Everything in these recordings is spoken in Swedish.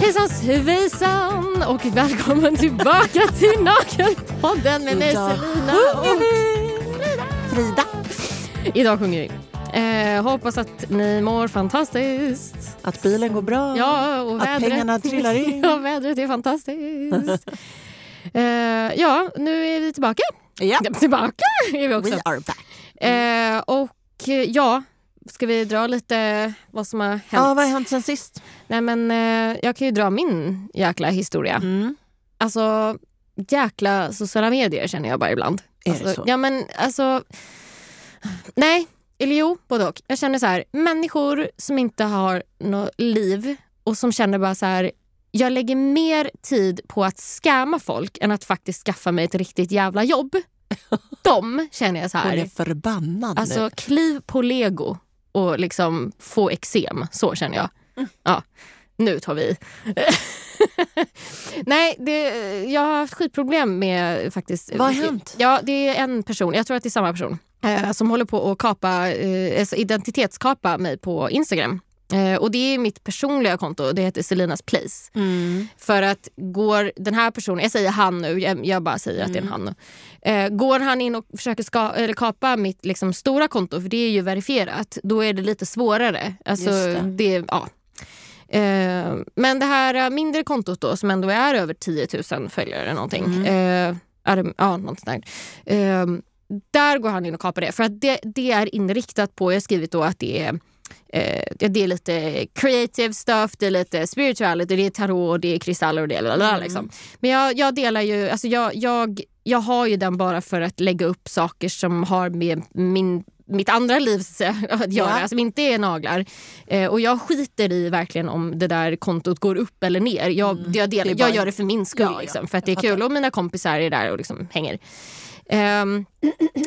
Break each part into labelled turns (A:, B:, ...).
A: Hejsan svejsan och välkommen tillbaka till Nakenpodden med mig Selina och.
B: Frida.
A: Idag sjunger vi. Eh, hoppas att ni mår fantastiskt.
B: Att bilen går bra.
A: Ja, och
B: Att
A: vädret.
B: pengarna trillar in.
A: ja, vädret är fantastiskt. eh, ja, nu är vi tillbaka.
B: Ja.
A: Tillbaka är vi också.
B: We are back.
A: Eh, och eh, ja, ska vi dra lite vad som har hänt?
B: Ja, vad har hänt sen sist?
A: Nej, men, eh, jag kan ju dra min jäkla historia.
B: Mm.
A: Alltså, jäkla sociala medier känner jag bara ibland.
B: Är
A: alltså,
B: det så?
A: Ja, men alltså... Nej, eller jo, både och. Jag känner så här, människor som inte har något liv och som känner bara så här, jag lägger mer tid på att skämma folk än att faktiskt skaffa mig ett riktigt jävla jobb. De känner jag så
B: Hon är
A: här,
B: förbannad
A: alltså
B: nu.
A: kliv på lego och liksom få eksem. Så känner jag.
B: Mm.
A: Ja, nu tar vi. Nej, det, jag har haft skitproblem med faktiskt.
B: Vad har hänt?
A: Ja, det är en person, jag tror att det är samma person, eh, som håller på att kapa, eh, alltså identitetskapa mig på Instagram. Eh, och det är mitt personliga konto, det heter Selinas Place.
B: Mm.
A: För att går den här personen, jag säger han nu, jag, jag bara säger att det är en han nu. Eh, går han in och försöker ska, eller kapa mitt liksom, stora konto, för det är ju verifierat, då är det lite svårare. Alltså,
B: Just
A: det. ja. eh, men det här eh, mindre kontot då, som ändå är över 10 000 följare eller någonting. Eh, är det, ja, något sånt där. Eh, där går han in och kapar det. För att det, det är inriktat på, jag har skrivit då att det är Eh, det är lite creative stuff, det är lite spirituality, det är tarot, det är kristaller och det. Lalala, liksom. Men jag, jag delar ju, alltså jag, jag, jag har ju den bara för att lägga upp saker som har med min mitt andra liv att göra,
B: Ja.
A: som inte är naglar. Eh, och jag skiter i verkligen om det där kontot går upp eller ner. Jag, jag, delar,
B: Mm. Det är bara-
A: jag gör det för min skull,
B: Ja, ja.
A: liksom, för att det är
B: Jag
A: kul. Och mina kompisar är där och liksom hänger. Ehm,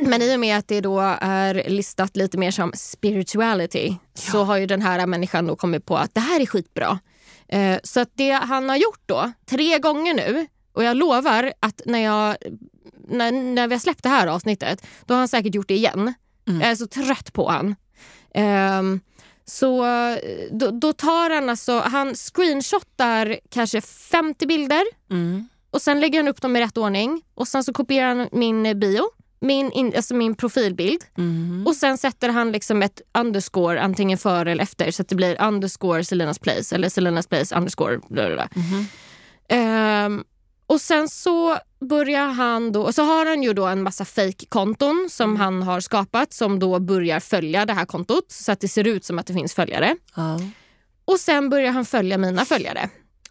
A: men i och med att det då är listat lite mer som spirituality så har ju den här människan då kommit på att det här är skitbra. Eh, så att det han har gjort då, tre gånger nu, och jag lovar att när, jag, när, när vi har släppt det här avsnittet, då har han säkert gjort det igen.
B: Mm.
A: Jag är så trött på han. Ehm, så eh, då, då tar han alltså, han screenshotar kanske 50 bilder
B: Mm.
A: Och sen lägger han upp dem i rätt ordning och sen så kopierar han min bio, min, in, alltså min profilbild
B: Mm.
A: och sen sätter han liksom ett underscore antingen före eller efter så att det blir underscore Selinas place eller Selinas place underscore bla bla bla.
B: Mhm.
A: Ehm, och sen så börjar han då, och så har han ju då en massa fake-konton som han har skapat som då börjar följa det här kontot så att det ser ut som att det finns följare.
B: Ja.
A: Och sen börjar han följa mina följare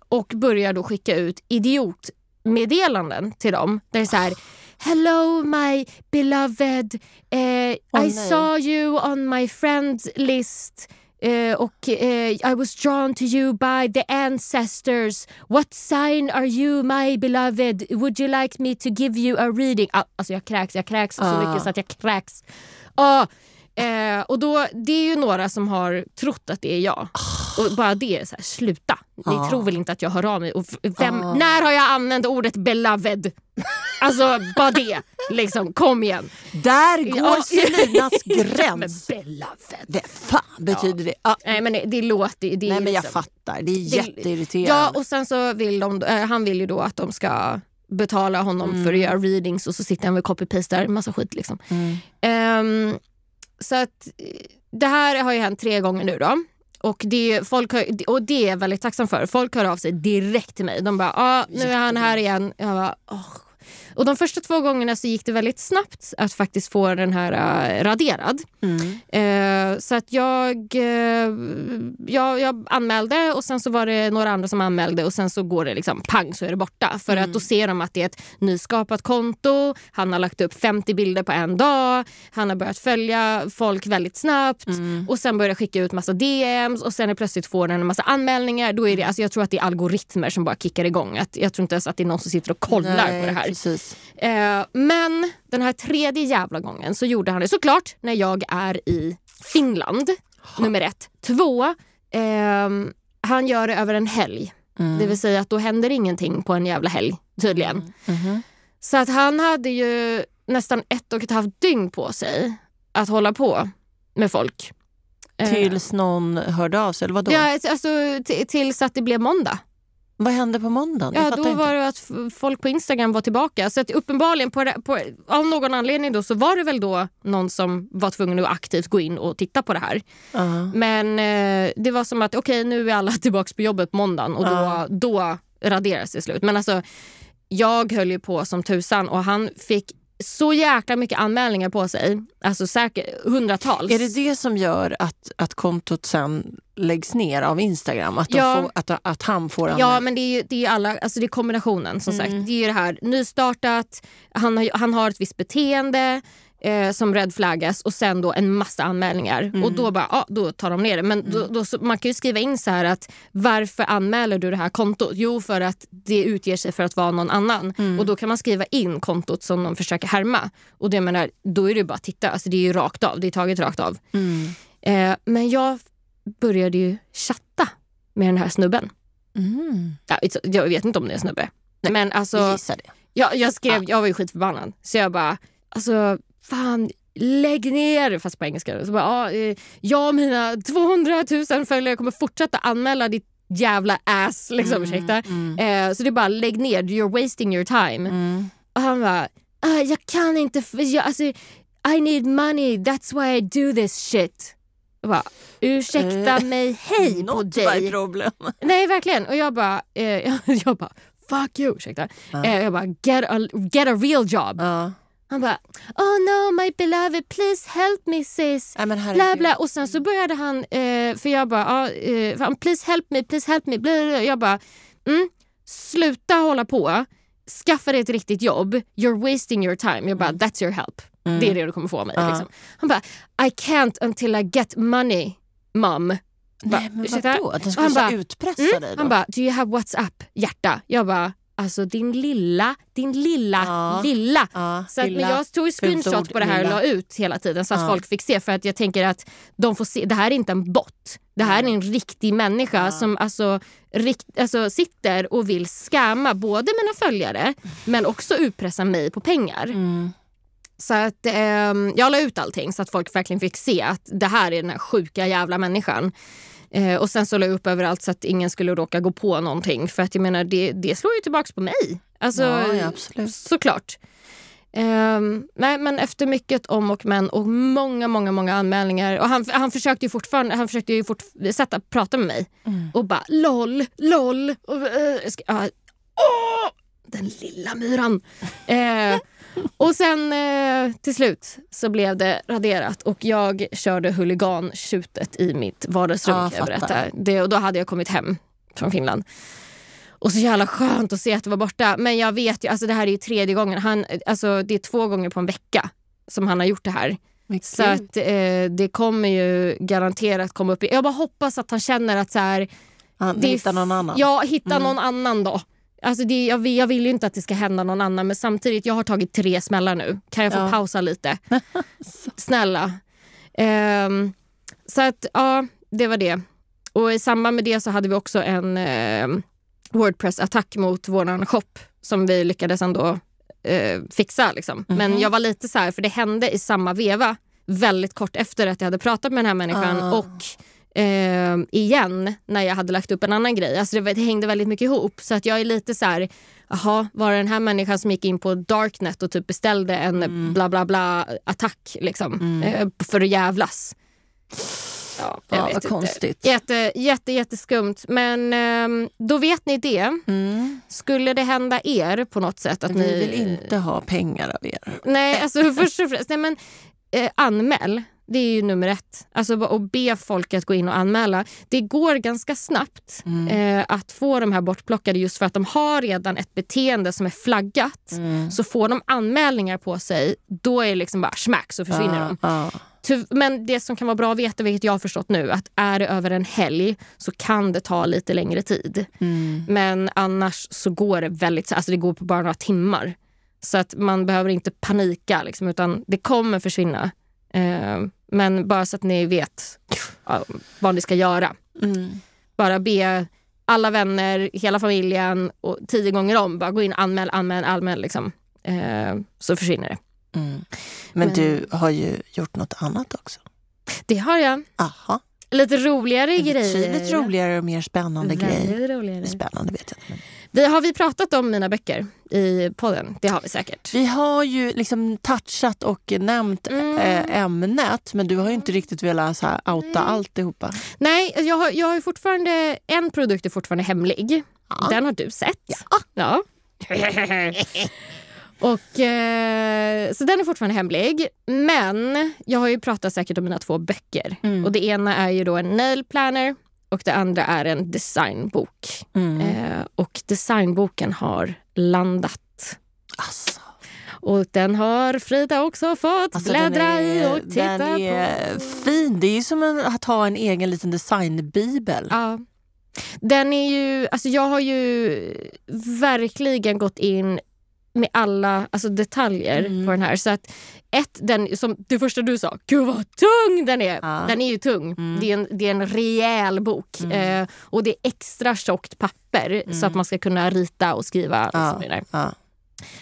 A: och börjar då skicka ut idiotmeddelanden till dem. Där det är så här Hello my beloved, eh,
B: Åh,
A: I
B: nej.
A: saw you on my friends list eh, och eh, I was drawn to you by the ancestors. What sign are you my beloved? Would you like me to give you a reading? Ah, alltså jag kräks, jag kräks så
B: Ah.
A: mycket så att jag kräks. Ah, Eh, och då, det är ju några som har trott att det är jag. Och bara det är så här, sluta. Ni
B: Ah.
A: tror väl inte att jag hör av mig? Och vem,
B: Ah.
A: När har jag använt ordet beloved? Alltså bara det. Liksom, kom igen.
B: Där går. Selinas gräns.
A: beloved.
B: Det fan betyder det? Ja.
A: Nej men det, låter det
B: Nej men jag
A: liksom-
B: fattar, det är jätteirriterande.
A: Ja och sen så vill de, eh, han vill ju då att de ska betala honom
B: Mm.
A: för att göra readings och så sitter han och copy-pastar massa skit liksom.
B: Mm.
A: Ehm, så att det här har ju hänt tre gånger nu då. Och det, folk hör, och det är jag väldigt tacksam för. Folk hör av sig direkt till mig. De bara, ah, nu är han här igen. Jag bara, åh. Och de första två gångerna så gick det väldigt snabbt att faktiskt få den här eh, raderad.
B: Mm.
A: Eh, så att jag, eh, jag, jag anmälde och sen så var det några andra som anmälde och sen så går det liksom pang så är det borta. För att då ser de att det är ett nyskapat konto, han har lagt upp 50 bilder på en dag, han har börjat följa folk väldigt snabbt och sen börjar skicka ut massa DMs och sen är plötsligt får den en massa anmälningar. Då är det, alltså jag tror att det är algoritmer som bara kickar igång. Att, jag tror inte ens att det är någon som sitter och kollar
B: Nej,
A: på det här.
B: Precis.
A: Eh, men den här tredje jävla gången så gjorde han det såklart när jag är i Finland, nummer ett. Två, ehm, han gör det över en helg.
B: Mm.
A: Det vill säga att då händer ingenting på en jävla helg tydligen.
B: Mhm.
A: Så att han hade ju nästan ett och ett halvt dygn på sig att hålla på med folk. Eh,
B: Tills någon hörde av sig, eller vadå?
A: Ja, alltså, tills att det blev måndag.
B: Vad hände på måndagen? Jag
A: Ja, då var det att folk på Instagram var tillbaka. Så att uppenbarligen, på, på, av någon anledning då, så var det väl då någon som var tvungen att aktivt gå in och titta på det här.
B: Ja.
A: Men eh, det var som att okej, nu är alla tillbaka på jobbet på måndagen och då,
B: Ja.
A: då raderas det slut. Men alltså, jag höll ju på som tusan och han fick så jäkla mycket anmälningar på sig. Alltså säkert hundratals.
B: Är det det som gör att, att kontot sen läggs ner av Instagram? Att,
A: Ja.
B: får, att, att han får
A: Ja,
B: anmälan?
A: men det är ju det är alla, alltså det är kombinationen som
B: Mm.
A: sagt. Det är det här nystartat, han har, han har ett visst beteende eh, som red flaggas och sen då en massa anmälningar.
B: Mm.
A: Och då bara, ja, då tar de ner det. Men då, då, så, man kan ju skriva in så här att varför anmäler du det här kontot? Jo, för att det utger sig för att vara någon annan.
B: Mm.
A: Och då kan man skriva in kontot som de försöker härma. Och det menar, då är det bara att titta, alltså det är ju rakt av, det är taget rakt av.
B: Mm.
A: Eh, men jag började ju chatta med den här snubben.
B: Mm.
A: Ja, jag vet inte om det är en snubbe.
B: Nej,
A: Men alltså, jag, jag skrev,
B: Ja.
A: jag var ju skitförbannad. Så jag bara, alltså fan lägg ner, fast på engelska. Så bara, ja, eh, jag och mina 200 000 följare kommer fortsätta anmäla ditt jävla ass. Liksom, ursäkta.
B: Mm.
A: Eh, så det är bara lägg ner, you're wasting your time.
B: Mm.
A: Och han bara, ah, jag kan inte, jag, alltså, I need money, that's why I do this shit. Jag bara, ursäkta
B: Eh,
A: mig, hej på dig.
B: problem.
A: Nej verkligen. Och jag bara, eh, jag bara fuck you, ursäkta.
B: Ja.
A: Eh, jag bara get a, get a real job.
B: Ja.
A: Han bara oh no my beloved please help me sis.
B: Nej, men
A: Bla bla. Och sen så började han, eh, för jag bara ah, eh, please help me, please help me. Bla. Jag bara mm, sluta hålla på. Skaffa dig ett riktigt jobb. You're wasting your time. Jag bara that's your help.
B: Mm.
A: Det är det du kommer få av mig.
B: Ja.
A: Liksom. Han bara I can't until I get money. Bara,
B: Nej, men vadå? Att skulle
A: han
B: så
A: bara,
B: utpressa
A: Mm.
B: dig då?
A: Han bara, do you have WhatsApp? Hjärta. Jag bara, alltså din lilla, din lilla,
B: Ja.
A: lilla.
B: ja,
A: Så att, men
B: lilla.
A: jag tog screenshot på det här och
B: lilla.
A: la ut hela tiden så att
B: Ja.
A: folk fick se. För att jag tänker att de får se, det här är inte en bot. Det här är en riktig människa som alltså, rikt, alltså sitter och vill skämma både mina följare men också utpressa mig på pengar.
B: Mm.
A: Så att ehm, jag la ut allting så att folk verkligen fick se att det här är den här sjuka jävla människan. Eh, och sen så la jag upp överallt så att ingen skulle råka gå på någonting. För att jag menar, det, det slår ju tillbaks på mig. Alltså,
B: Ja, absolut.
A: Såklart. Ehm, nej, men efter mycket om och men och många, många, många anmälningar. Och han, han försökte ju fortfarande han försökte ju fortsätta prata med mig.
B: Mm.
A: Och bara LOL, LOL. Och, eh, jag ska, ja, åh, den lilla myran. Eh, och sen eh, till slut så blev det raderat och jag körde huligan-tjutet i mitt vardagsrum. Kan jag berätta. Det, och då hade jag kommit hem från Finland. Och så jävla skönt att se att det var borta. Men jag vet ju, alltså det här är ju tredje gången. Han, alltså det är två gånger på en vecka som han har gjort det här.
B: Men
A: Så att eh, det kommer ju garanterat komma upp. i- Jag bara hoppas att han känner att så här,
B: Han
A: det
B: hittar någon annan.
A: Ja, hitta
B: Mm.
A: någon annan då. Alltså det, jag, vill, jag vill ju inte att det ska hända någon annan men samtidigt, jag har tagit tre smällar nu. Kan jag få
B: Ja.
A: pausa lite? Snälla. Ehm, så att ja, det var det. Och i samband med det så hade vi också en eh, Wordpress-attack mot våran shop som vi lyckades ändå eh, fixa. Liksom. Men
B: Mhm.
A: jag var lite så här, för det hände i samma veva väldigt kort efter att jag hade pratat med den här människan
B: Ah.
A: och eh, igen när jag hade lagt upp en annan grej. Alltså det, det hängde väldigt mycket ihop. Så att jag är lite så här, jaha, var det den här människan som gick in på Darknet och typ beställde en
B: Mm.
A: bla bla bla attack liksom,
B: Mm.
A: eh, för att jävlas. Ja, jag
B: Ja,
A: vet
B: vad
A: inte.
B: konstigt.
A: Jätte, jätte, jätteskumt. Men ehm, då vet ni det.
B: Mm.
A: Skulle det hända er på något sätt att
B: Vi
A: ni...
B: vill inte ha pengar av er.
A: Nej, alltså först och främst, nej, men, eh, anmäl. Det är ju nummer ett. Alltså att be folk att gå in och anmäla. Det går ganska snabbt
B: Mm.
A: eh, att få de här bortplockade just för att de har redan ett beteende som är flaggat.
B: Mm.
A: Så får de anmälningar på sig, då är det liksom bara smack så försvinner de.
B: Ja,
A: Ty- Men det som kan vara bra att veta, vilket jag har förstått nu, att är det över en helg så kan det ta lite längre tid.
B: Mm.
A: Men annars så går det väldigt, alltså det går på bara några timmar. Så att man behöver inte panika liksom, utan det kommer försvinna. Eh, men bara så att ni vet vad ni ska göra.
B: Mm.
A: Bara be alla vänner, hela familjen och tio gånger om, bara gå in anmäl, anmäl, anmäl. Liksom. Eh, så försvinner det.
B: Mm. Men,
A: Men-
B: du har ju gjort något annat också.
A: Det har jag.
B: Aha.
A: Lite roligare grejer.
B: betydligt roligare och mer spännande grej.
A: Väldigt roligare.
B: Spännande vet jag inte.
A: Vi, har vi pratat om mina böcker i podden? Det har vi säkert.
B: Vi har ju liksom touchat och nämnt
A: Mm.
B: eh, ämnet men du har ju inte riktigt velat så här, outa alltihopa.
A: Nej, jag har, jag har fortfarande... En produkt är fortfarande hemlig. Den har du sett. Ja. Och, eh, så den är fortfarande hemlig. Men jag har ju pratat säkert om mina två böcker.
B: Mm.
A: Och Det ena är ju då en nail planner och det andra är en designbok.
B: Mm.
A: Eh, och designboken har landat.
B: Alltså,
A: Och den har Frida också fått
B: alltså,
A: bläddra
B: är,
A: i och titta
B: Den är
A: på.
B: fin. Det är ju som en, att ha en egen liten designbibel.
A: Ja. Den är ju, alltså jag har ju verkligen gått in med alla alltså detaljer
B: Mm.
A: på den här. Så att ett, den, som det första du sa, gud vad tung den är.
B: Ja.
A: Den är ju tung.
B: Mm.
A: Det, är en, det är en rejäl bok.
B: Mm.
A: Eh, och det är extra tjockt papper så att man ska kunna rita och skriva.
B: Ja.
A: där.
B: Ja.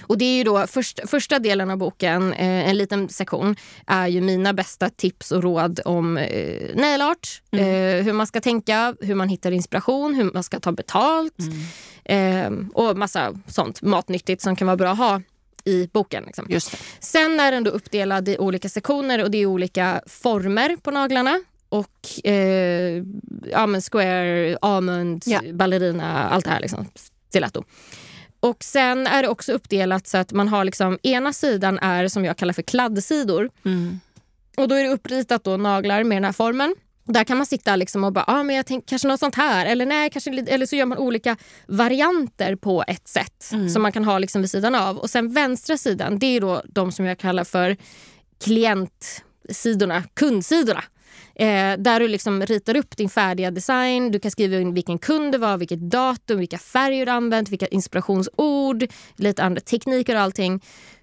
A: Och det är ju då först, första delen av boken, eh, en liten sektion, är ju mina bästa tips och råd om eh, nail art. Eh, hur man ska tänka, hur man hittar inspiration, hur man ska ta betalt. Eh, och massa sånt matnyttigt som kan vara bra att ha i boken. Liksom. Sen är den då uppdelad i olika sektioner och det är olika former på naglarna. Och eh, ja, men square, almond,
B: Ja.
A: ballerina, allt det här. Liksom, stiletto. Och sen är det också uppdelat så att man har liksom, ena sidan är som jag kallar för kladdsidor.
B: Mm.
A: Och då är det uppritat då naglar med den här formen. Där kan man sitta liksom och bara, ah, men jag tänker kanske något sånt här. Eller nej, kanske, eller så gör man olika varianter på ett sätt som man kan ha liksom vid sidan av. Och sen vänstra sidan, det är då de som jag kallar för klientsidorna, kundsidorna. Eh, där du liksom ritar upp din färdiga design. Du kan skriva in vilken kund det var, vilket datum, vilka färger du använt, vilka inspirationsord, lite andra tekniker och allting.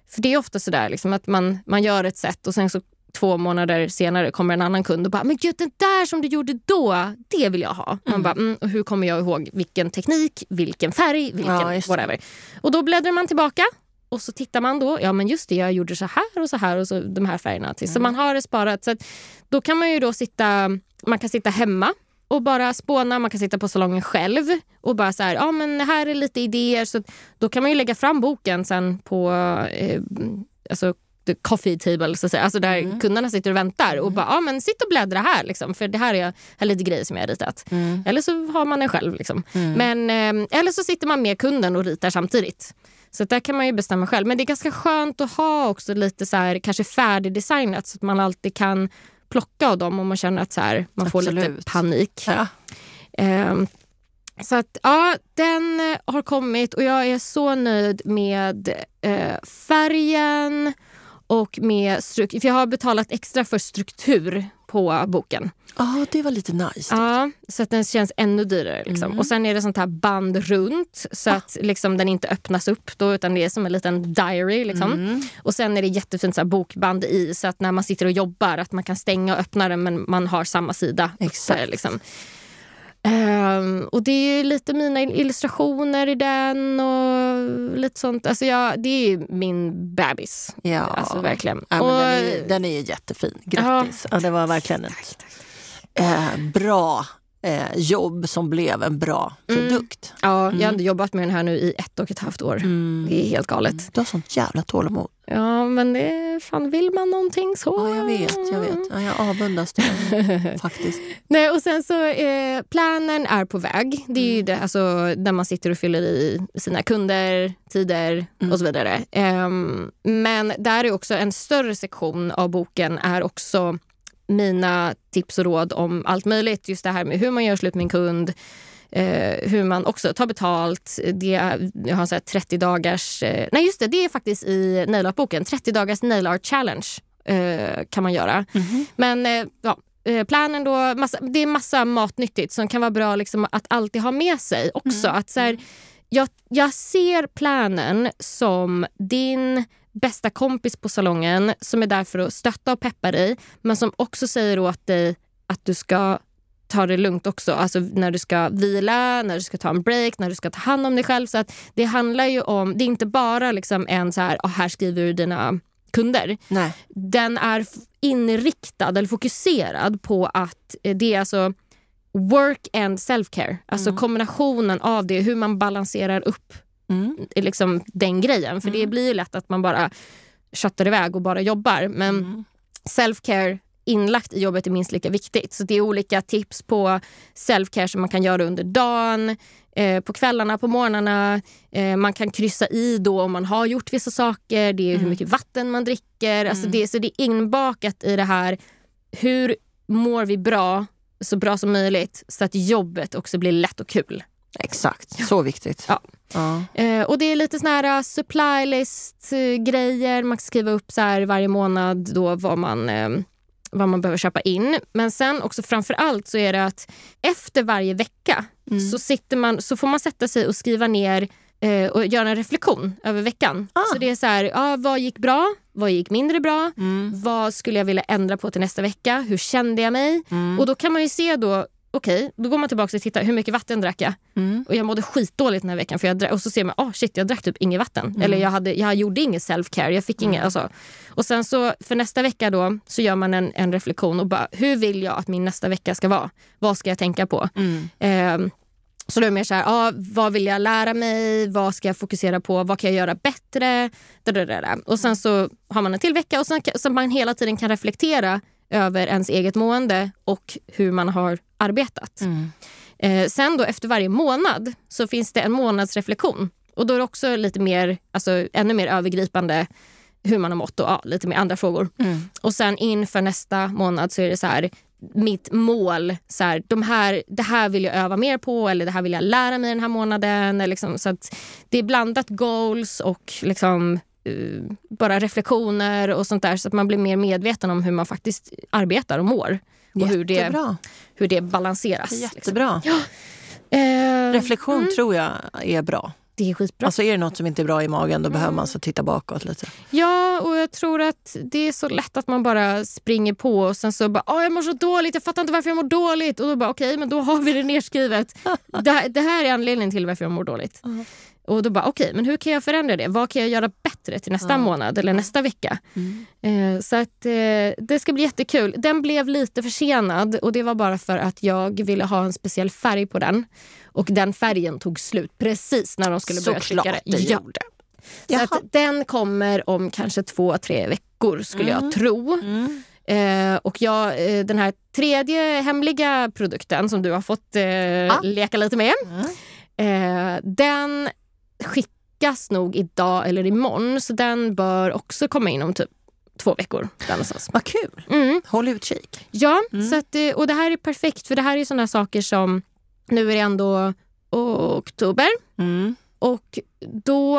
A: För det är ofta sådär liksom, att man, man gör ett sätt och sen så två månader senare kommer en annan kund och bara “men gud, den där som du gjorde då, det vill jag ha”. Man bara mm, “hur kommer jag ihåg vilken teknik, vilken färg, vilken
B: Ja,
A: whatever”. Och då bläddrar man tillbaka och så tittar man då, ja men just det, jag gjorde så här och så här och så de här färgerna till. Så man har det sparat. Så att, då kan man ju då sitta, man kan sitta hemma och bara spåna, man kan sitta på salongen själv och bara så här, ja men här är lite idéer. Så då kan man ju lägga fram boken sen på eh, alltså, the coffee table, så att säga. Alltså där kunderna sitter och väntar och bara, ja men sitt och bläddra här liksom, för det här är, är lite grejer som jag har ritat. Eller så har man den själv. Liksom. Men, eh, eller så sitter man med kunden och ritar samtidigt. Så där kan man ju bestämma själv. Men det är ganska skönt att ha också lite så här, kanske färdigdesignat så att man alltid kan plocka av dem om man känner att så här, man får lite
B: Absolut.
A: panik.
B: Ja.
A: Ehm, så att ja, den har kommit och jag är så nöjd med eh, färgen och med struktur. För jag har betalat extra för struktur på boken.
B: Ja, det var lite nice.
A: Ja, så att den känns ännu dyrare. Liksom. Och sen är det sånt här band runt så att liksom, den inte öppnas upp då, utan det är som en liten diary. Liksom. Och sen är det jättefint så här, bokband i så att när man sitter och jobbar att man kan stänga och öppna den men man har samma sida. uppe,
B: Exakt.
A: Liksom. Ehm, och det är ju lite mina illustrationer i den och lite sånt. Alltså jag, det är ju min bebis.
B: Ja.
A: Alltså verkligen.
B: Ja, men
A: och,
B: den, är, den är jättefin. Grattis. Ja. det var verkligen ett eh, bra eh, jobb som blev en bra produkt.
A: ja, jag har ändå jobbat med den här nu i ett och ett halvt år. Det är helt galet.
B: Du har sånt jävla tålamod.
A: Ja, men det fan, vill man någonting så...
B: Ja, jag vet. Jag vet. Ja, jag avundas det faktiskt.
A: Nej, och sen så eh, planen är på väg. Det är ju det, alltså, där man sitter och fyller i sina kunder, tider och så vidare. Ehm, men där är också en större sektion av boken är också mina tips och råd om allt möjligt. Just det här med hur man gör slut med en kund, eh, hur man också tar betalt. Det är, jag har så här 30 dagars... Eh, nej, just det. Det är faktiskt i nail art-boken. 30 dagars nail art challenge eh, kan man göra. Men eh, ja, eh, planen då, massa, det är massa matnyttigt som kan vara bra liksom, att alltid ha med sig också. Att, så här, jag, jag ser planen som din bästa kompis på salongen som är där för att stötta och peppa dig men som också säger åt dig att du ska ta det lugnt också. Alltså när du ska vila, när du ska ta en break, när du ska ta hand om dig själv. Så att det handlar ju om, det är inte bara liksom en så här, "Ah, här skriver du dina kunder.
B: Nej.
A: Den är inriktad eller fokuserad på att eh, det är alltså work and self-care. Alltså mm. kombinationen av det, hur man balanserar upp mm. liksom den grejen. För mm. det blir ju lätt att man bara köttar iväg och bara jobbar. Men mm. self-care inlagt i jobbet är minst lika viktigt. Så det är olika tips på self-care som man kan göra under dagen, eh, på kvällarna, på morgnarna. Eh, man kan kryssa i då om man har gjort vissa saker. Det är mm. hur mycket vatten man dricker. Mm. Alltså det, så det är inbakat i det här. Hur mår vi bra, så bra som möjligt så att jobbet också blir lätt och kul.
B: Exakt, ja. så viktigt.
A: Ja. ja. Eh, och det är lite såna här uh, supply list uh, grejer. Man kan skriva upp så här varje månad då vad man eh, vad man behöver köpa in. Men sen också framför allt så är det att efter varje vecka mm. så, sitter man, så får man sätta sig och skriva ner eh, och göra en reflektion över veckan. Ah. Så det är så här, ja, vad gick bra? Vad gick mindre bra? Mm. Vad skulle jag vilja ändra på till nästa vecka? Hur kände jag mig? Mm. Och då kan man ju se då okej, okay, då går man tillbaka och tittar hur mycket vatten drack jag. Mm. Och jag mådde skitdåligt den här veckan för jag drack, och så ser man oh, shit jag drack typ inget vatten. Mm. Eller jag, hade, jag gjorde inget self-care. Jag fick mm. inget, alltså. Och sen så för nästa vecka då så gör man en, en reflektion och bara hur vill jag att min nästa vecka ska vara? Vad ska jag tänka på? Eh, så då är det mer så här, ah, vad vill jag lära mig? Vad ska jag fokusera på? Vad kan jag göra bättre? Dadadada. Och sen så har man en till vecka och sen, så man hela tiden kan reflektera över ens eget mående och hur man har arbetat. Mm. Eh, sen då efter varje månad så finns det en månadsreflektion. Och då är det också lite mer, alltså ännu mer övergripande hur man har mått och ja, lite mer andra frågor. Mm. Och sen inför nästa månad så är det så här, mitt mål, så här, de här, det här vill jag öva mer på eller det här vill jag lära mig den här månaden. Liksom, så att det är blandat goals och liksom, bara reflektioner och sånt där så att man blir mer medveten om hur man faktiskt arbetar och mår. Och hur det, hur det balanseras.
B: Liksom. Jättebra. Liksom. Ja. Uh, Reflektion mm. tror jag är bra.
A: Det är skitbra.
B: Alltså är det något som inte är bra i magen då mm. behöver man så titta bakåt lite.
A: Ja, och jag tror att det är så lätt att man bara springer på och sen så bara Åh, jag mår så dåligt, jag fattar inte varför jag mår dåligt. Och då bara okej, okay, men då har vi det nerskrivet. det, det, här är anledningen till varför jag mår dåligt. Uh. Och då bara okej, okay, men hur kan jag förändra det? Vad kan jag göra bättre till nästa uh. månad eller nästa vecka? Mm. Eh, så att eh, det ska bli jättekul. Den blev lite försenad och det var bara för att jag ville ha en speciell färg på den. Och den färgen tog slut precis när de skulle börja trycka det.
B: det ja. gjorde.
A: Så att den kommer om kanske två, tre veckor skulle mm. jag tro. Mm. Eh, och jag, eh, den här tredje hemliga produkten som du har fått eh, ah. leka lite med. Mm. Eh, den skickas nog idag eller imorgon så den bör också komma in om typ två veckor.
B: Vad kul! Mm. Håll utkik.
A: Ja, mm. så att, och det här är perfekt för det här är såna saker som nu är det ändå oktober. Mm. Och då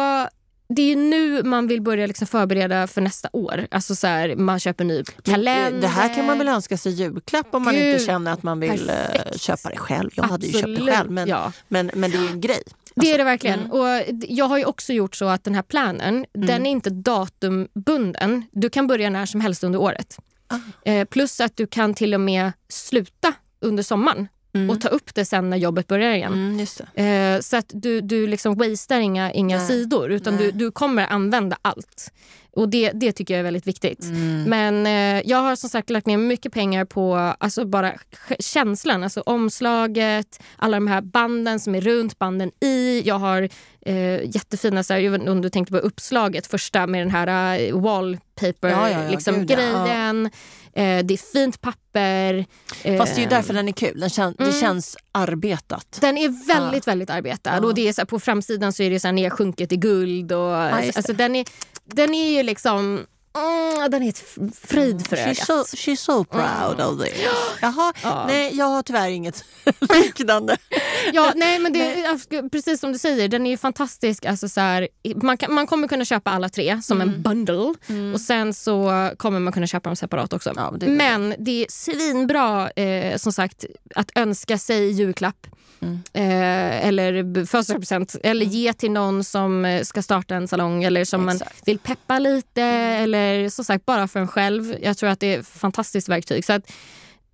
A: det är nu man vill börja liksom förbereda för nästa år. Alltså så här, man köper ny kalender.
B: Det här kan man väl önska sig julklapp om Gud, man inte känner att man vill eh, perfekt. köpa det själv. Jag Absolut, hade ju köpt det själv men, ja. men, men det är en grej. Alltså,
A: det är det verkligen. Mm. Och jag har ju också gjort så att den här planen, mm. den är inte datumbunden. Du kan börja när som helst under året. Ah. Eh, plus att du kan till och med sluta under sommaren mm. och ta upp det sen när jobbet börjar igen.
B: Mm,
A: eh, så att du, du liksom wastear inga, inga sidor utan du, du kommer använda allt. Och det, det tycker jag är väldigt viktigt. Mm. Men eh, jag har som sagt lagt ner mycket pengar på alltså bara känslan, alltså omslaget, alla de här banden som är runt, banden i. Jag har eh, jättefina, så här, om du tänkte på uppslaget, första med den här uh, wallpaper ja, ja, ja, liksom, grejen. Eh, det är fint papper.
B: Fast det är ju därför den är kul. Den kän mm. Det känns arbetat.
A: Den är väldigt, väldigt arbetad. Och det är så här, på framsidan så är det så här nedsjunket i guld. Och, alltså, den, är, den är ju liksom Mm, den är ett frid för
B: ögat. She's so, she's so proud mm. of this. Jaha, ja. nej jag har tyvärr inget liknande.
A: ja, nej men det, är, precis som du säger, den är fantastisk. Alltså så här, man, kan, man kommer kunna köpa alla tre som mm. en bundle mm. och sen så kommer man kunna köpa dem separat också. Ja, det men det är svinbra eh, som sagt att önska sig julklapp Mm. Eh, eller födelsedagspresent. Eller ge till någon som eh, ska starta en salong eller som Exakt. man vill peppa lite. Mm. Eller som sagt bara för en själv. Jag tror att det är ett fantastiskt verktyg. Så att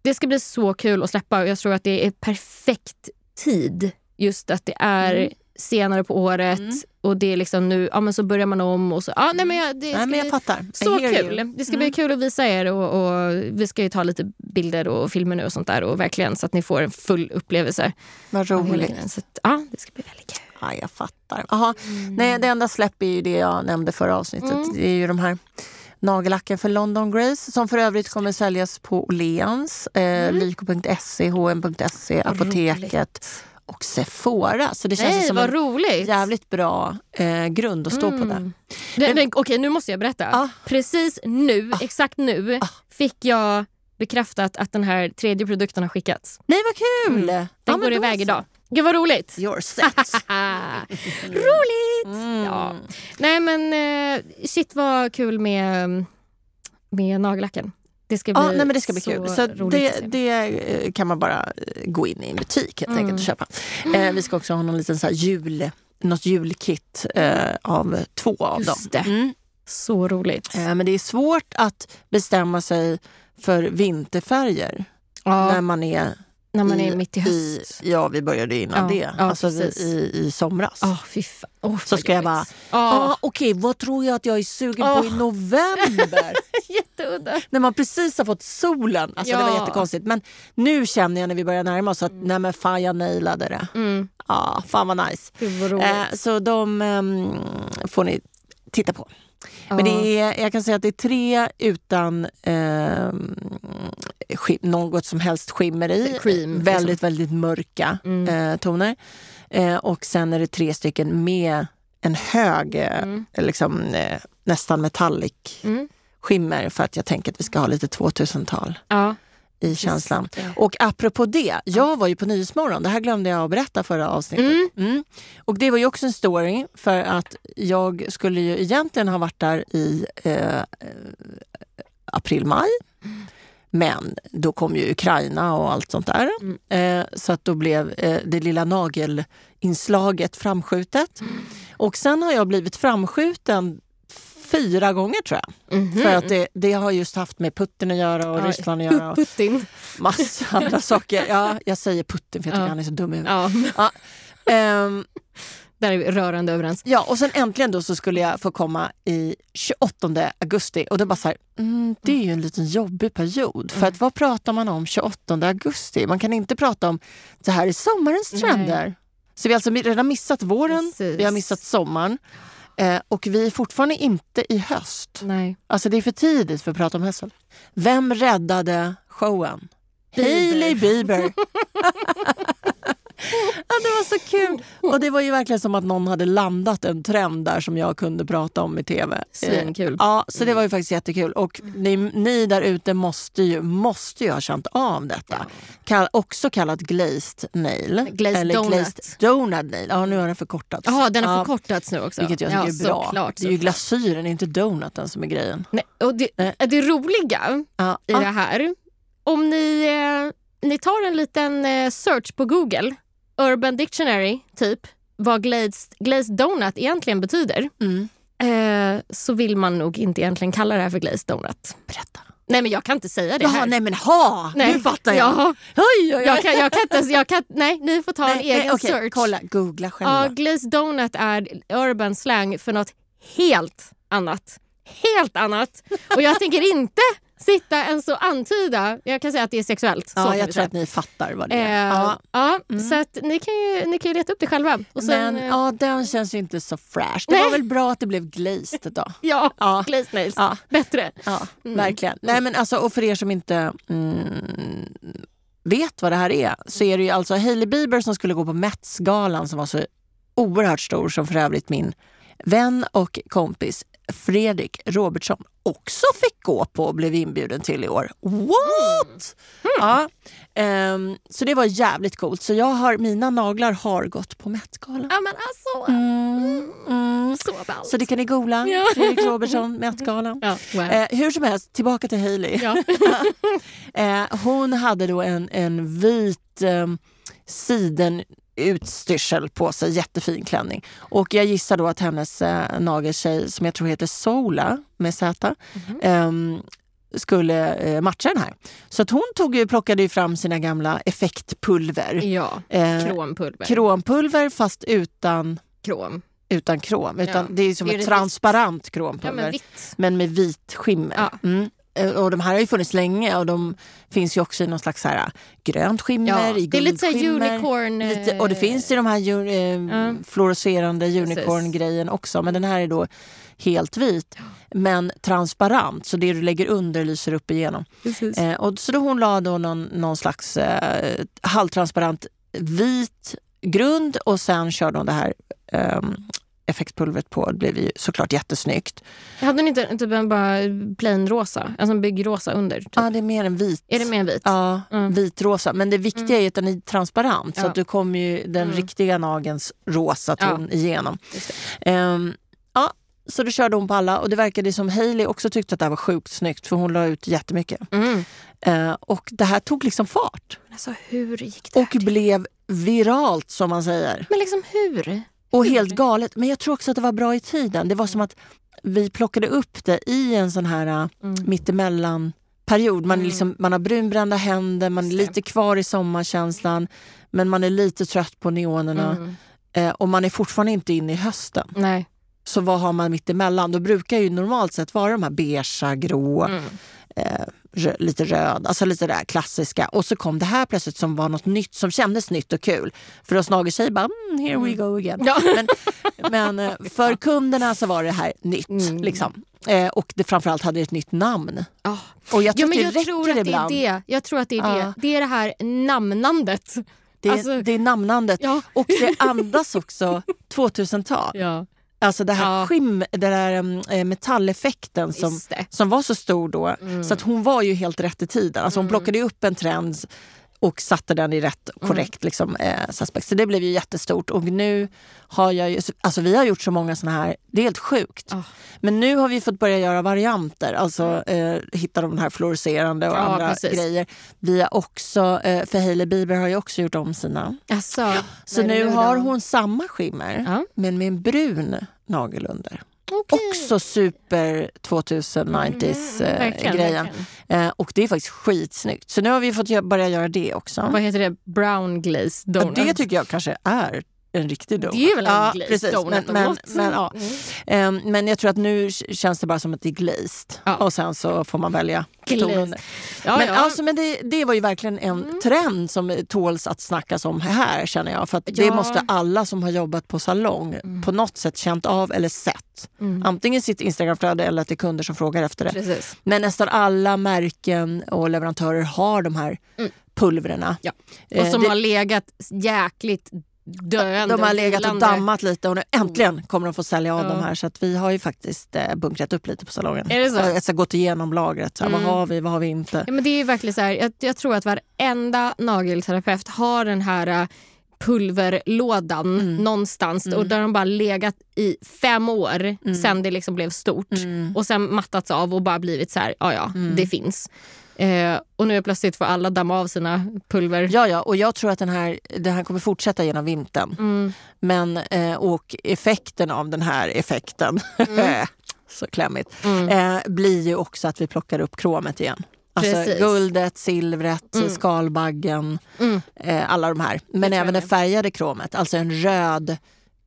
A: det ska bli så kul att släppa. Jag tror att det är perfekt tid. Just att det är mm. senare på året
B: Mm.
A: och det är liksom nu, ja men så börjar man om och så. Ja, nej, men jag, det
B: Nej, men jag fattar.
A: Så kul.
B: you.
A: Det ska bli
B: Mm.
A: kul att visa er och, och vi ska ju ta lite bilder och filmer nu och sånt där och verkligen så att ni får en full upplevelse.
B: Vad roligt.
A: Så att, ja, det ska bli väldigt kul.
B: Ja, jag fattar. Aha. Nej, det enda släpp är ju det jag nämnde förra avsnittet.
A: Mm.
B: Det är ju de här nagellacken för London Grace som för övrigt kommer säljas på Åhléns, eh, Lyko.se, H&M.se, Apoteket och Sephora. Så det känns
A: Nej,
B: som en
A: roligt.
B: jävligt bra eh, grund att stå på där.
A: Mm. Det, nej, okej, nu måste jag berätta.
B: Ah.
A: Precis nu, exakt nu,
B: Ah.
A: fick jag bekräftat att den här tredje produkten har skickats.
B: Nej, vad kul!
A: Den
B: Ja, men
A: går iväg
B: så.
A: idag. Gud vad roligt!
B: You're set.
A: roligt!
B: Mm.
A: Ja. Nej men eh, shit vad kul med, med nagellacken. Det ska bli
B: Ja, nej, men det ska bli
A: så
B: kul. Så det, det kan man bara eh, gå in i en butik helt
A: Mm.
B: enkelt och köpa. Eh, vi ska också ha någon liten så här jul, något julkit eh, av två av dem.
A: Just det.
B: Mm.
A: Så roligt.
B: Eh, men det är svårt att bestämma sig för vinterfärger
A: Ja,
B: när man är
A: när man är mitt i
B: i
A: höst.
B: Ja, vi började innan
A: Ja,
B: det.
A: ja,
B: alltså vi, i, i somras.
A: Ja, fan. Åh,
B: Så ska jag
A: jobbigt.
B: Ja,
A: Ja,
B: Okej, vad tror jag att jag är sugen på
A: Åh.
B: i november?
A: jätteudda.
B: när man precis har fått solen. Alltså Det var
A: Ja.
B: jättekonstigt. Men nu känner jag när vi börjar närma oss att nej men fan jag nailade det.
A: Mm.
B: Ja, fan vad nice.
A: Gud vad.
B: Eh, så de ehm, får ni titta på. Men det är, jag kan säga att det är tre utan ehm, skim, något som helst skimmer i.
A: Cream, liksom.
B: väldigt, väldigt mörka
A: Mm.
B: eh, toner. Eh, och sen är det tre stycken med en hög, eh,
A: Mm.
B: liksom, eh, nästan metallic
A: Mm.
B: skimmer för att jag tänker att vi ska ha lite 2000-tal
A: Ja.
B: I känslan. Och apropå det, jag var ju på Nyhetsmorgon. Det här glömde jag att berätta förra avsnittet.
A: Mm.
B: Mm. Och det var ju också en story för att jag skulle ju egentligen ha varit där i eh, april, maj. Men då kom ju Ukraina och allt sånt där. Eh, så att då blev eh, det lilla nagelinslaget framskjutet. Och sen har jag blivit framskjuten fyra gånger tror jag.
A: Mhm.
B: För att det, det har just haft med Putin att göra och
A: Ja,
B: Ryssland att göra.
A: Putin.
B: massa andra saker. Ja, jag säger Putin för jag tycker
A: Ja.
B: han är så dum i huvudet.
A: Ja,
B: Ehm,
A: där är vi rörande överens.
B: ja, och sen äntligen då så skulle jag få komma i 28 augusti och det bara så här, mm, det är ju en liten jobbig period. För att vad pratar man om 28 augusti? Man kan inte prata om det här är sommarens
A: Nej.
B: trender. Så vi har alltså redan missat våren,
A: Precis.
B: vi har missat sommaren eh, och vi är fortfarande inte i höst.
A: Nej.
B: Alltså det är för tidigt för att prata om hösten. Vem räddade showen? Hailey Bieber. ja, det var så kul. Och det var ju verkligen som att någon hade landat en trend där som jag kunde prata om i tv.
A: Svinkul.
B: Eh, Ja, så det var ju faktiskt jättekul. Och ni, ni där ute måste ju, måste ju ha känt av detta. Kall, också kallat glazed nail.
A: Glazed donut.
B: glazed donut nail. Ja, nu har den förkortats.
A: Jaha, den har
B: Ja,
A: förkortats nu också.
B: Vilket jag tycker
A: ja,
B: är bra.
A: Såklart,
B: det är ju glasyren, inte donuten som är grejen.
A: Nej, och det,
B: Nej.
A: det roliga
B: Ja.
A: i det här, om ni, eh, ni tar en liten eh, search på Google, Urban Dictionary, typ, vad glazed, glazed donut egentligen betyder,
B: mm.
A: eh, så vill man nog inte egentligen kalla det här för glazed donut.
B: Berätta.
A: Nej men jag kan inte säga det
B: Jaha,
A: här.
B: nej men ha! Nu fattar jag.
A: Ja,
B: Oj, oj, oj.
A: jag, kan, jag kan inte jag kan, nej ni får ta en
B: Nej,
A: egen
B: nej, okej,
A: search.
B: Kolla, googla själva.
A: Ja, glazed donut är urban slang för något helt annat. Helt annat. Och jag tänker inte sitta ens och antyda, jag kan säga att det är sexuellt.
B: ja, jag tror
A: säga.
B: att ni fattar vad det
A: Eh,
B: är. Ja.
A: ja, Så att ni, kan ju, ni kan ju leta upp det själva. Och sen,
B: Men
A: eh,
B: ja, den känns ju inte så fresh. Det
A: Nej.
B: var väl bra att det blev glazed då.
A: ja,
B: Ja.
A: glazed nails.
B: Ja,
A: Bättre.
B: ja
A: Mm.
B: verkligen. Nej, men alltså, och för er som inte mm, vet vad det här är så är det ju alltså Hailey Bieber som skulle gå på Mets-galan som var så oerhört stor som för övrigt min vän och kompis Fredrik Robertsson också fick gå på och blev inbjuden till i år. What? Ja, ehm, så det var jävligt coolt. Så jag har, mina naglar har gått på Met-galan.
A: Ja men alltså,
B: Mm, mm.
A: så ballt.
B: Så det kan ni googla.
A: Ja.
B: Fredrik Robertsson, Met-galan.
A: Ja, wow.
B: Eh, hur som helst, tillbaka till Hailey.
A: ja.
B: Eh, hon hade då en, en vit eh, siden utstyrsel på sig, jättefin klänning. Och jag gissar då att hennes eh, nageltjej, som jag tror heter Sola med Z,
A: Mhm.
B: ehm, skulle eh, matcha den här. Så att hon tog ju, plockade ju fram sina gamla effektpulver.
A: Ja,
B: Eh,
A: krompulver.
B: krompulver fast utan,
A: Krom.
B: utan krom. Utan
A: Ja.
B: Det är som
A: Är
B: ett
A: det
B: transparent
A: Ja,
B: krompulver.
A: men
B: men,
A: vitt.
B: med vit skimmer.
A: Ja.
B: Mm. Eh, Och de här har ju funnits länge och de finns ju också i någon slags så här, äh, grönt skimmer,
A: Ja,
B: i
A: det är lite så unicorn...
B: Lite, och det finns i de här ju- eh,
A: Ja.
B: fluorescerande unicorn-grejen också. Men den här är då helt vit men transparent så det du lägger under lyser upp igenom. Eh, och så då hon la då någon, någon slags eh, halvtransparent vit grund och sen körde hon det här eh, effektpulvret på. Det blev ju såklart jättesnyggt.
A: Hade ni inte typ en bara plain rosa? Alltså en byggrosa under? Typ.
B: Ja, det är mer en vit.
A: Är det mer en vit?
B: Ja,
A: Mm.
B: vitrosa. Men det viktiga är att den är transparent så
A: Ja.
B: att du kommer ju den
A: Mm.
B: riktiga nagelns rosa ton igenom.
A: Just
B: Ehm, ja, så då körde hon på alla och det verkade som Hailey också tyckte att det här var sjukt snyggt för hon la ut jättemycket.
A: Mm.
B: Eh, och det här tog liksom fart
A: Alltså hur gick det
B: och
A: till?
B: blev viralt som man säger.
A: Men liksom hur?
B: Och helt galet. Men jag tror också att det var bra i tiden. Det var som att vi plockade upp det i en sån här uh,
A: Mm.
B: mittemellan period. Man, är
A: Mm.
B: liksom, man har brunbrända händer, man är lite kvar i sommarkänslan men man är lite trött på neonerna
A: Mm.
B: eh, och man är fortfarande inte inne i hösten.
A: Nej.
B: Så vad har man mittemellan? Då brukar ju normalt sett vara de här beigea, grå,
A: Mm.
B: eh, rö- lite röd, alltså lite det där klassiska. Och så kom det här plötsligt som var något nytt, som kändes nytt och kul. För oss nageltjejer bara, mm, here we go again.
A: Ja.
B: Men, men eh, för kunderna så var det här nytt.
A: Mm.
B: Liksom. Eh, och det framförallt hade ett nytt namn.
A: Ah.
B: Och jag
A: Ja,
B: tror
A: men
B: att det räcker
A: att det
B: ibland.
A: är det. Jag tror att det är
B: Ja.
A: det. Det är det här namnandet.
B: Det, är-
A: Alltså-
B: det är namnandet.
A: Ja.
B: Och det andas också 2000-tal.
A: ja.
B: Alltså det här
A: Ja.
B: skim, det där um, eh, metalleffekten som, som var så stor då.
A: Mm.
B: Så att hon var ju helt rätt i tiden. Alltså hon plockade ju upp en trend och satte den i rätt
A: Mm.
B: korrekt liksom, eh, aspekt. Så det blev ju jättestort. Och nu har jag ju, alltså vi har gjort så många såna här, det är helt sjukt.
A: Ah.
B: Men nu har vi fått börja göra varianter, alltså eh, hitta de här fluorescerande och
A: Ja,
B: andra
A: precis.
B: grejer. Vi har också, eh, för Hailey Bieber har ju också gjort om sina.
A: Alltså,
B: Så nu har hon samma skimmer
A: Ja.
B: men med en brun nagel under.
A: Okej.
B: Också super 2090s eh,
A: Verkligen,
B: grejen.
A: verkligen.
B: Eh, och det är faktiskt skitsnyggt. Så nu har vi fått börja göra det också.
A: Vad heter det? Brown glazed
B: Ja,
A: donut?
B: det tycker jag kanske är en riktig donut.
A: Det är väl en
B: ja,
A: glazed donut
B: Men, men, men, ja.
A: Mm.
B: Ehm, men jag tror att nu känns det bara som att det är glazed.
A: Ja.
B: Och sen så får man välja
A: Glazed. Ja,
B: men
A: ja.
B: Alltså, men det, det var ju verkligen en
A: Mm.
B: trend som tåls att snackas om här känner jag. För att det
A: Ja.
B: måste alla som har jobbat på salong på något sätt känt av eller sett.
A: Mm.
B: Antingen sitt Instagramflöde eller att det är kunder som frågar efter det.
A: Precis.
B: Men nästan alla märken och leverantörer har de här
A: Mm.
B: pulvrarna.
A: Ja.
B: Eh,
A: Och som
B: det-
A: har legat jäkligt döende
B: de har legat och dammat lite och nu äntligen kommer de få sälja av
A: Ja.
B: de här. Så att vi har ju faktiskt eh, bunkrat upp lite på salongen.
A: Är det så?
B: Jag alltså gått igenom lagret. Så här,
A: Mm.
B: Vad har vi, vad har vi inte?
A: Ja, men det är verkligen så här, jag, jag tror att varenda nagelterapeut har den här äh, pulverlådan
B: Mm.
A: någonstans och där de bara legat i fem år sen det liksom blev stort
B: Mm.
A: och sen mattats av och bara blivit så här, ja ja, det finns. Eh, och nu är plötsligt får alla damma av sina pulver.
B: Ja, ja, och jag tror att den här, den här kommer fortsätta genom vintern.
A: Mm.
B: Men, eh, och effekten av den här effekten, så klämmigt,
A: Mm.
B: eh, blir ju också att vi plockar upp kromet igen. Alltså
A: Precis.
B: guldet, silvret,
A: Mm.
B: skalbaggen,
A: Mm.
B: eh, alla de här. Men även det färgade kromet, alltså en röd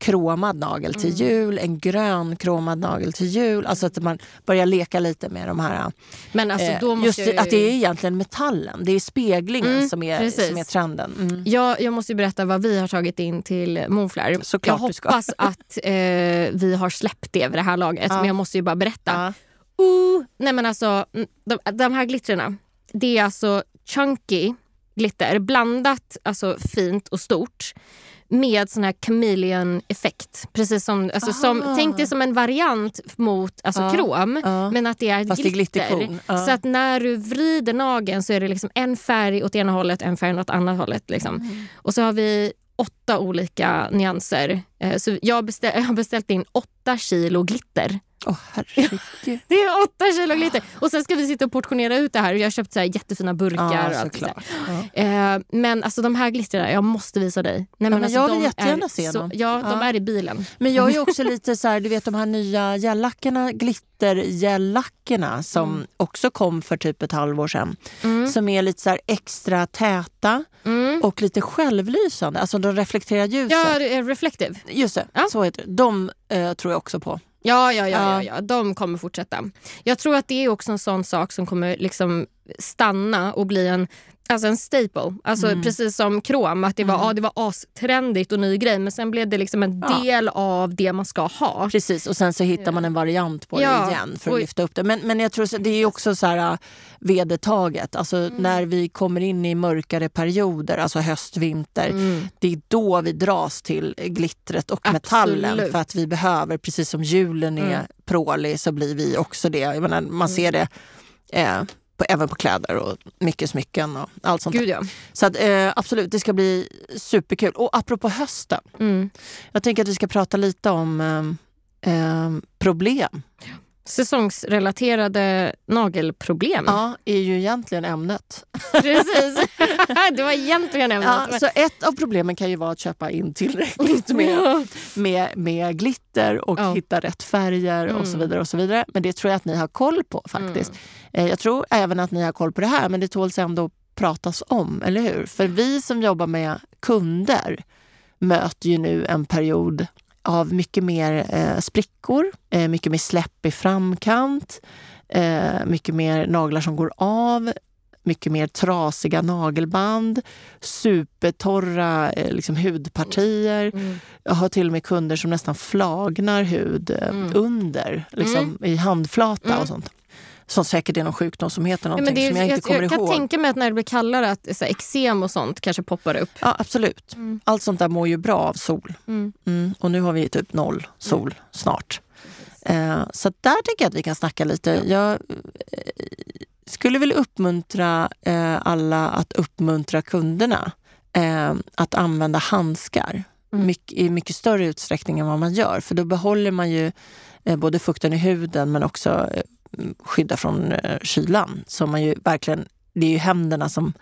B: kromad nagel till
A: Mm.
B: jul, en grön kromad nagel till jul. Alltså att man börjar leka lite med de här...
A: Men alltså,
B: eh,
A: då måste
B: just
A: ju-
B: att det är egentligen metallen, det är speglingen
A: Mm,
B: som, är,
A: precis.
B: som är trenden. Mm.
A: Jag, jag måste ju berätta vad vi har tagit in till Moonflare.
B: Såklart
A: jag hoppas att eh, vi har släppt det vid det här laget,
B: Ja.
A: men jag måste ju bara berätta.
B: Ja.
A: Uh, nej men alltså, de, de här glittrarna, det är alltså chunky glitter blandat alltså fint och stort med sån här chameleon-effekt. Precis som, alltså som,
B: Ah.
A: tänk dig som en variant mot alltså
B: Ja,
A: krom,
B: ja.
A: men att det är
B: Fast
A: glitter.
B: ja.
A: Så att när du vrider nageln så är det liksom en färg åt ena hållet, en färg åt andra hållet. Liksom.
B: Mm.
A: Och så har vi åtta olika nyanser. Eh, så jag, beställ, jag har beställt in åtta kilo glitter.
B: Åh herregud.
A: Det är åtta kilo glitter! Och sen ska vi sitta och portionera ut det här. Jag har köpt så här jättefina burkar.
B: Ja,
A: och allt där. Eh, men alltså de här glittrarna, jag måste visa dig. Nej, men
B: men
A: alltså,
B: jag vill jättegärna
A: är
B: se
A: så,
B: dem.
A: Ja, de
B: Ja.
A: är i bilen.
B: Men jag är också lite så här, du vet de här nya gellackorna, glittergellackorna som också kom för typ ett halvår sedan.
A: Mm.
B: Som är lite så extra täta
A: Mm.
B: och lite självlysande. Alltså de reflekterar ljuset.
A: Ja, det är reflective.
B: Just det,
A: Ja.
B: så heter det. De eh, tror jag också på.
A: Ja, ja, ja, ja,
B: Ja.
A: de kommer fortsätta. Jag tror att det är också en sån sak som kommer liksom stanna och bli en, alltså en staple. Alltså
B: Mm.
A: Precis som krom, att det var, ja, det var astrendigt och ny grej men sen blev det liksom en
B: Ja.
A: del av det man ska ha.
B: Precis, och sen så hittar man en variant på
A: Ja,
B: det igen för att
A: och-
B: lyfta upp det. Men, men jag tror så- det är också så här äh, vedertaget. Alltså
A: Mm.
B: när vi kommer in i mörkare perioder, alltså höst, vinter.
A: Mm.
B: Det är då vi dras till glittret och metallen.
A: Absolut.
B: För att vi behöver, precis som julen är
A: Mm.
B: prålig så blir vi också det. Menar, man ser det eh, på, även på kläder och mycket smycken och allt sånt
A: Gud ja.
B: Så att, eh, absolut, det ska bli superkul. Och apropå hösten.
A: Mm.
B: Jag tänker att vi ska prata lite om eh, eh, problem.
A: Säsongsrelaterade nagelproblem.
B: Ja, är ju egentligen ämnet.
A: Precis. det var egentligen ämnet.
B: Ja, så ett av problemen kan ju vara att köpa in tillräckligt med, med, med glitter och
A: Ja.
B: hitta rätt färger och så
A: Mm.
B: vidare. och så vidare. Men det tror jag att ni har koll på faktiskt. Eh, Jag tror även att ni har koll på det här men det tåls ändå pratas om, eller hur? För vi som jobbar med kunder möter ju nu en period av mycket mer eh, sprickor, eh, mycket mer släpp i framkant, eh, mycket mer naglar som går av, mycket mer trasiga nagelband, supertorra eh, liksom, hudpartier.
A: Mm.
B: Jag har till och med kunder som nästan flagnar hud eh,
A: Mm.
B: under, liksom, i handflata
A: Mm.
B: och sånt. Som säkert är någon sjukdom som heter
A: Ja,
B: någonting
A: det är,
B: som jag inte
A: jag,
B: kommer
A: jag kan
B: ihåg.
A: tänka mig att när det blir kallare att så här, eksem och sånt kanske poppar upp.
B: Ja, absolut.
A: Mm.
B: Allt sånt där mår ju bra av sol.
A: Mm.
B: Mm. Och nu har vi typ noll sol snart. Eh, så där tycker jag att vi kan snacka lite. Jag eh, skulle vilja uppmuntra eh, alla att uppmuntra kunderna eh, att använda handskar
A: Mm.
B: mycket, i mycket större utsträckning än vad man gör. För då behåller man ju eh, både fukten i huden men också eh, skydda från eh, kylan. Så man ju verkligen, det är ju händerna som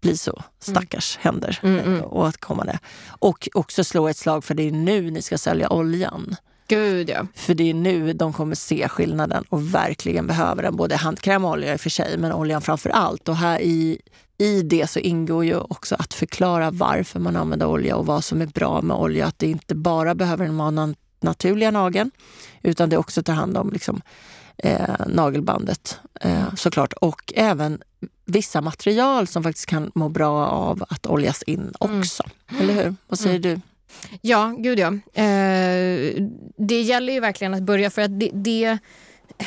B: blir så stackars händer
A: Mm,
B: eh,
A: mm.
B: åtkommande. Och också slå ett slag för det är nu ni ska sälja oljan.
A: Gud ja.
B: För det är nu de kommer se skillnaden och verkligen behöver den. Både handkräm och olja i och för sig, men oljan framför allt. Och här i, i det så ingår ju också att förklara varför man använder olja och vad som är bra med olja. Att det inte bara behöver vara den naturliga nageln, utan det också tar hand om liksom, eh, nagelbandet eh, såklart. Och även vissa material som faktiskt kan må bra av att oljas in också. Eller hur? Vad säger du?
A: Ja, gud ja. Eh, det gäller ju verkligen att börja för att det, det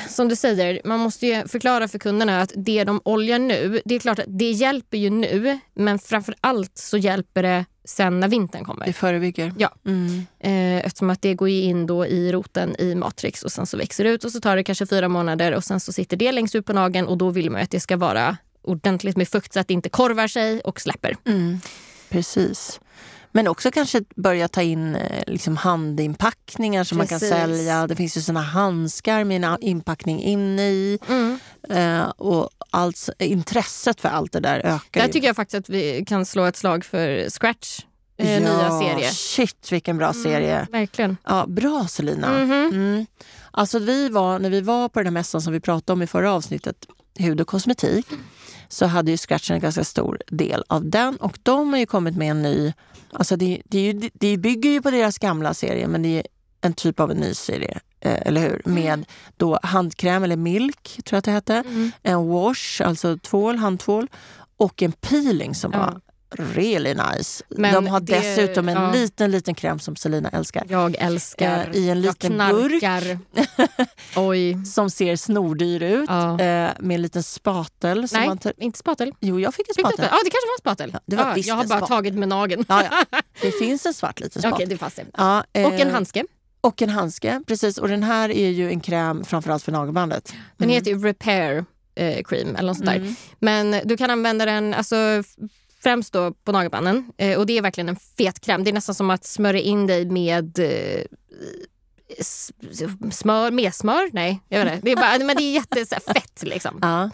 A: som du säger, man måste ju förklara för kunderna att det de oljar nu, det är klart att det hjälper ju nu men framför allt så hjälper det sen när vintern
B: Det
A: kommer.
B: förebygger?
A: Ja.
B: Mm.
A: Eh, eftersom att det går in då i roten i matrix och sen så växer det ut och så tar det kanske fyra månader och sen så sitter det längst ut på nageln och då vill man att det ska vara ordentligt med fukt så att det inte korvar sig och släpper.
B: Mm, precis. Men också kanske börja ta in eh, liksom handinpackningar som man kan
A: Precis.
B: sälja. Det finns ju såna handskar med en inpackning inne i.
A: Mm.
B: Eh, och allt, intresset för allt det där ökar
A: Där tycker jag faktiskt att vi kan slå ett slag för Scratch eh, nya serie.
B: Shit vilken bra serie.
A: Verkligen.
B: Ja, bra Selina.
A: Mhm.
B: Mm. Alltså vi var, när vi var på den här mässan som vi pratade om i förra avsnittet, hud och kosmetik, så hade ju Scratch en ganska stor del av den. Och de har ju kommit med en ny, alltså det, det, det bygger ju på deras gamla serie men det är en typ av en ny serie. Eh, eller hur? Med då handkräm eller milk, tror jag att det hette.
A: Mm.
B: En wash, alltså tvål, handtvål. Och en peeling som
A: Ja.
B: var really nice.
A: Men
B: De har
A: det-
B: dessutom en
A: ja.
B: liten, liten kräm som Selina älskar.
A: Jag älskar.
B: Eh, I en liten burk.
A: Oj.
B: som ser snordyr ut
A: Ja.
B: eh, med en liten spatel.
A: Nej,
B: man tar...
A: inte spatel.
B: Jo, jag fick en spatel.
A: Ja, det kanske var en spatel.
B: Ja, det var
A: ja, jag har bara
B: spatel.
A: tagit med nageln.
B: Ja, ja. Det finns en svart liten spatel.
A: Okej, det fanns det.
B: Ja, eh,
A: Och en handske.
B: Och en handske, precis. Och den här är ju en kräm framförallt för nagelbandet.
A: Den
B: Mm.
A: heter ju Repair eh, Cream eller något sånt där.
B: Mm.
A: Men du kan använda den, alltså främst då på nagelbanden. Eh, och det är verkligen en fet kräm. Det är nästan som att smörja in dig med eh, smör, med smör? Nej, jag vet inte. Det är, bara, men det är jättefett liksom.
B: Ja.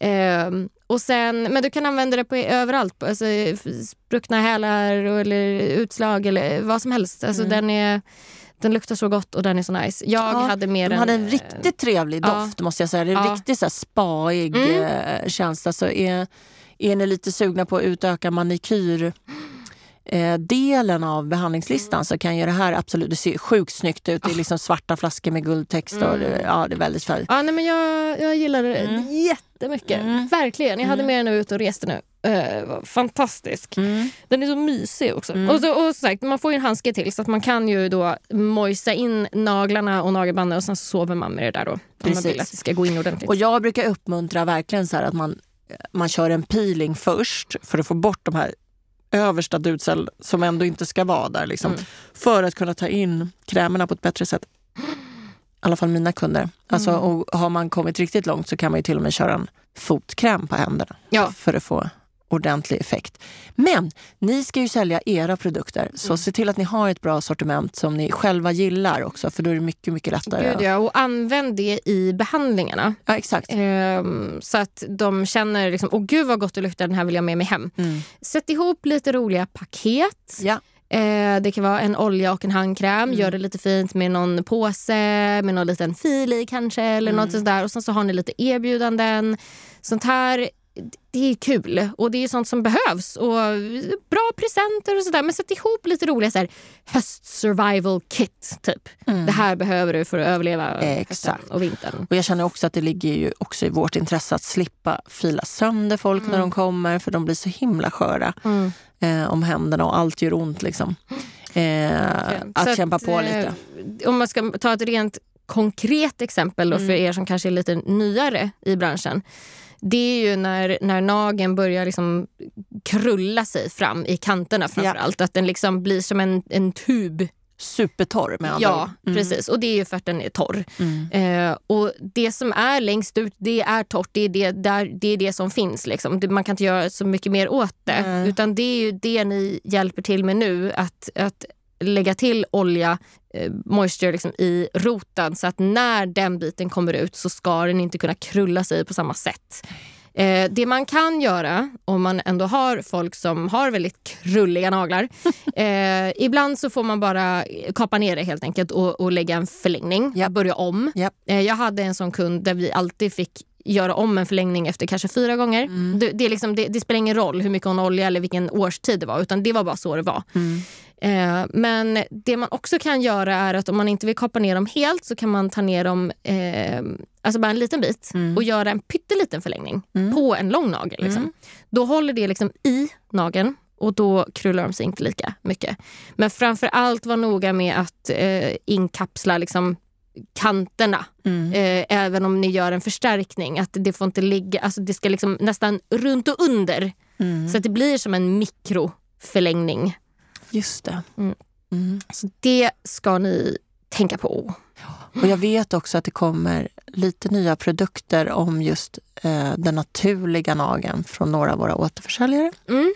A: Ehm, och sen, men du kan använda det på överallt. Alltså, spruckna hälar och- eller utslag eller vad som helst. Alltså, den, är, den luktar så gott och den är så nice. Jag
B: Ja,
A: hade mer
B: De
A: en,
B: hade en
A: eh,
B: riktigt trevlig
A: ja.
B: doft måste jag säga. Det är en
A: Ja.
B: riktigt så här spaig
A: Mm.
B: eh, känsla. Så är, är ni lite sugna på att utöka manikyr eh, delen av behandlingslistan så kan ju det här absolut, det ser sjukt snyggt ut. Det är liksom svarta flaskor med guldtext och det, ja, det är väldigt fint.
A: Ja, nej, men jag, jag gillar det
B: Mm.
A: Jättemycket. Verkligen. Jag hade med den ute och reste nu. Uh, fantastisk.
B: Mm.
A: Den är så mysig också. Och, så, och som sagt, man får ju en handske till så att man kan ju då mojsa in naglarna och nagelbanden och sen så sover man med det där då. Om man
B: Precis.
A: vill att det ska gå in ordentligt.
B: Och jag brukar uppmuntra verkligen så att man, man kör en peeling först för att få bort de här översta dudcell som ändå inte ska vara där. Liksom,
A: Mm.
B: För att kunna ta in krämerna på ett bättre sätt. I alla fall mina kunder. Alltså,
A: Mm.
B: och har man kommit riktigt långt så kan man ju till och med köra en fotkräm på händerna
A: Ja.
B: för att få ordentlig effekt. Men ni ska ju sälja era produkter, så
A: Mm.
B: se till att ni har ett bra sortiment som ni själva gillar också, för då är det mycket, mycket lättare.
A: Gud, ja. Och använd det i behandlingarna.
B: ja, exakt.
A: Ehm, så att de känner liksom, åh gud vad gott det luktar, den här vill jag med mig hem.
B: Mm.
A: Sätt ihop lite roliga paket.
B: Ja.
A: Eh, det kan vara en olja och en handkräm.
B: Mm.
A: Gör det lite fint med någon påse med någon liten fil i kanske. Eller
B: Mm.
A: något sådär. Och sen så har ni lite erbjudanden. Sånt här det är kul och det är sånt som behövs. Och Bra presenter och sådär. Men sätt ihop lite roliga så här, höst survival kit. Typ. Det här behöver du för att överleva hösten
B: Mm. Exakt.
A: och vintern.
B: Och jag känner också att det ligger ju också i vårt intresse att slippa fila sönder folk när de kommer för de blir så himla sköra
A: Mm.
B: eh, om händerna och allt gör ont. Liksom. Eh, att
A: Så
B: kämpa på
A: eh,
B: lite.
A: Om man ska ta ett rent konkret exempel då,
B: Mm.
A: för er som kanske är lite nyare i branschen. Det är ju när, när nageln börjar liksom krulla sig fram i kanterna framför
B: Ja.
A: allt. Att den liksom blir som en, en tub.
B: Supertorr med andra
A: Ja.
B: Mm.
A: precis. Och det är ju för att den är torr.
B: Mm.
A: Eh, och det som är längst ut, det är torrt. Det är det, där, det, är det som finns. Liksom. Man kan inte göra så mycket mer åt det.
B: Nej.
A: Utan det är ju det ni hjälper till med nu. Att, att lägga till olja, moisture liksom, i roten så att när den biten kommer ut så ska den inte kunna krulla sig på samma sätt. Eh, det man kan göra om man ändå har folk som har väldigt krulliga naglar. eh, ibland så får man bara kapa ner det helt enkelt och, och lägga en förlängning.
B: Japp.
A: Börja om.
B: Japp.
A: Eh, jag hade en sån kund där vi alltid fick göra om en förlängning efter kanske fyra gånger.
B: Mm.
A: Det, det, liksom, det, det spelar ingen roll hur mycket hon olja eller vilken årstid det var utan det var bara så det var.
B: Mm.
A: Eh, men det man också kan göra är att om man inte vill kapa ner dem helt så kan man ta ner dem eh, alltså bara en liten bit
B: Mm.
A: och göra en pytteliten förlängning
B: Mm.
A: på en lång nagel. Liksom.
B: Mm.
A: Då håller det liksom i nageln och då krullar de sig inte lika mycket. Men framför allt var noga med att eh, inkapsla liksom kanterna
B: Mm.
A: eh, även om ni gör en förstärkning. Att det får inte ligga, alltså det ska liksom nästan runt och under
B: Mm.
A: så att det blir som en mikroförlängning.
B: Just det.
A: Mm.
B: Mm.
A: Så det ska ni tänka på.
B: Och jag vet också att det kommer lite nya produkter om just eh, den naturliga nageln från några av våra återförsäljare.
A: Mm.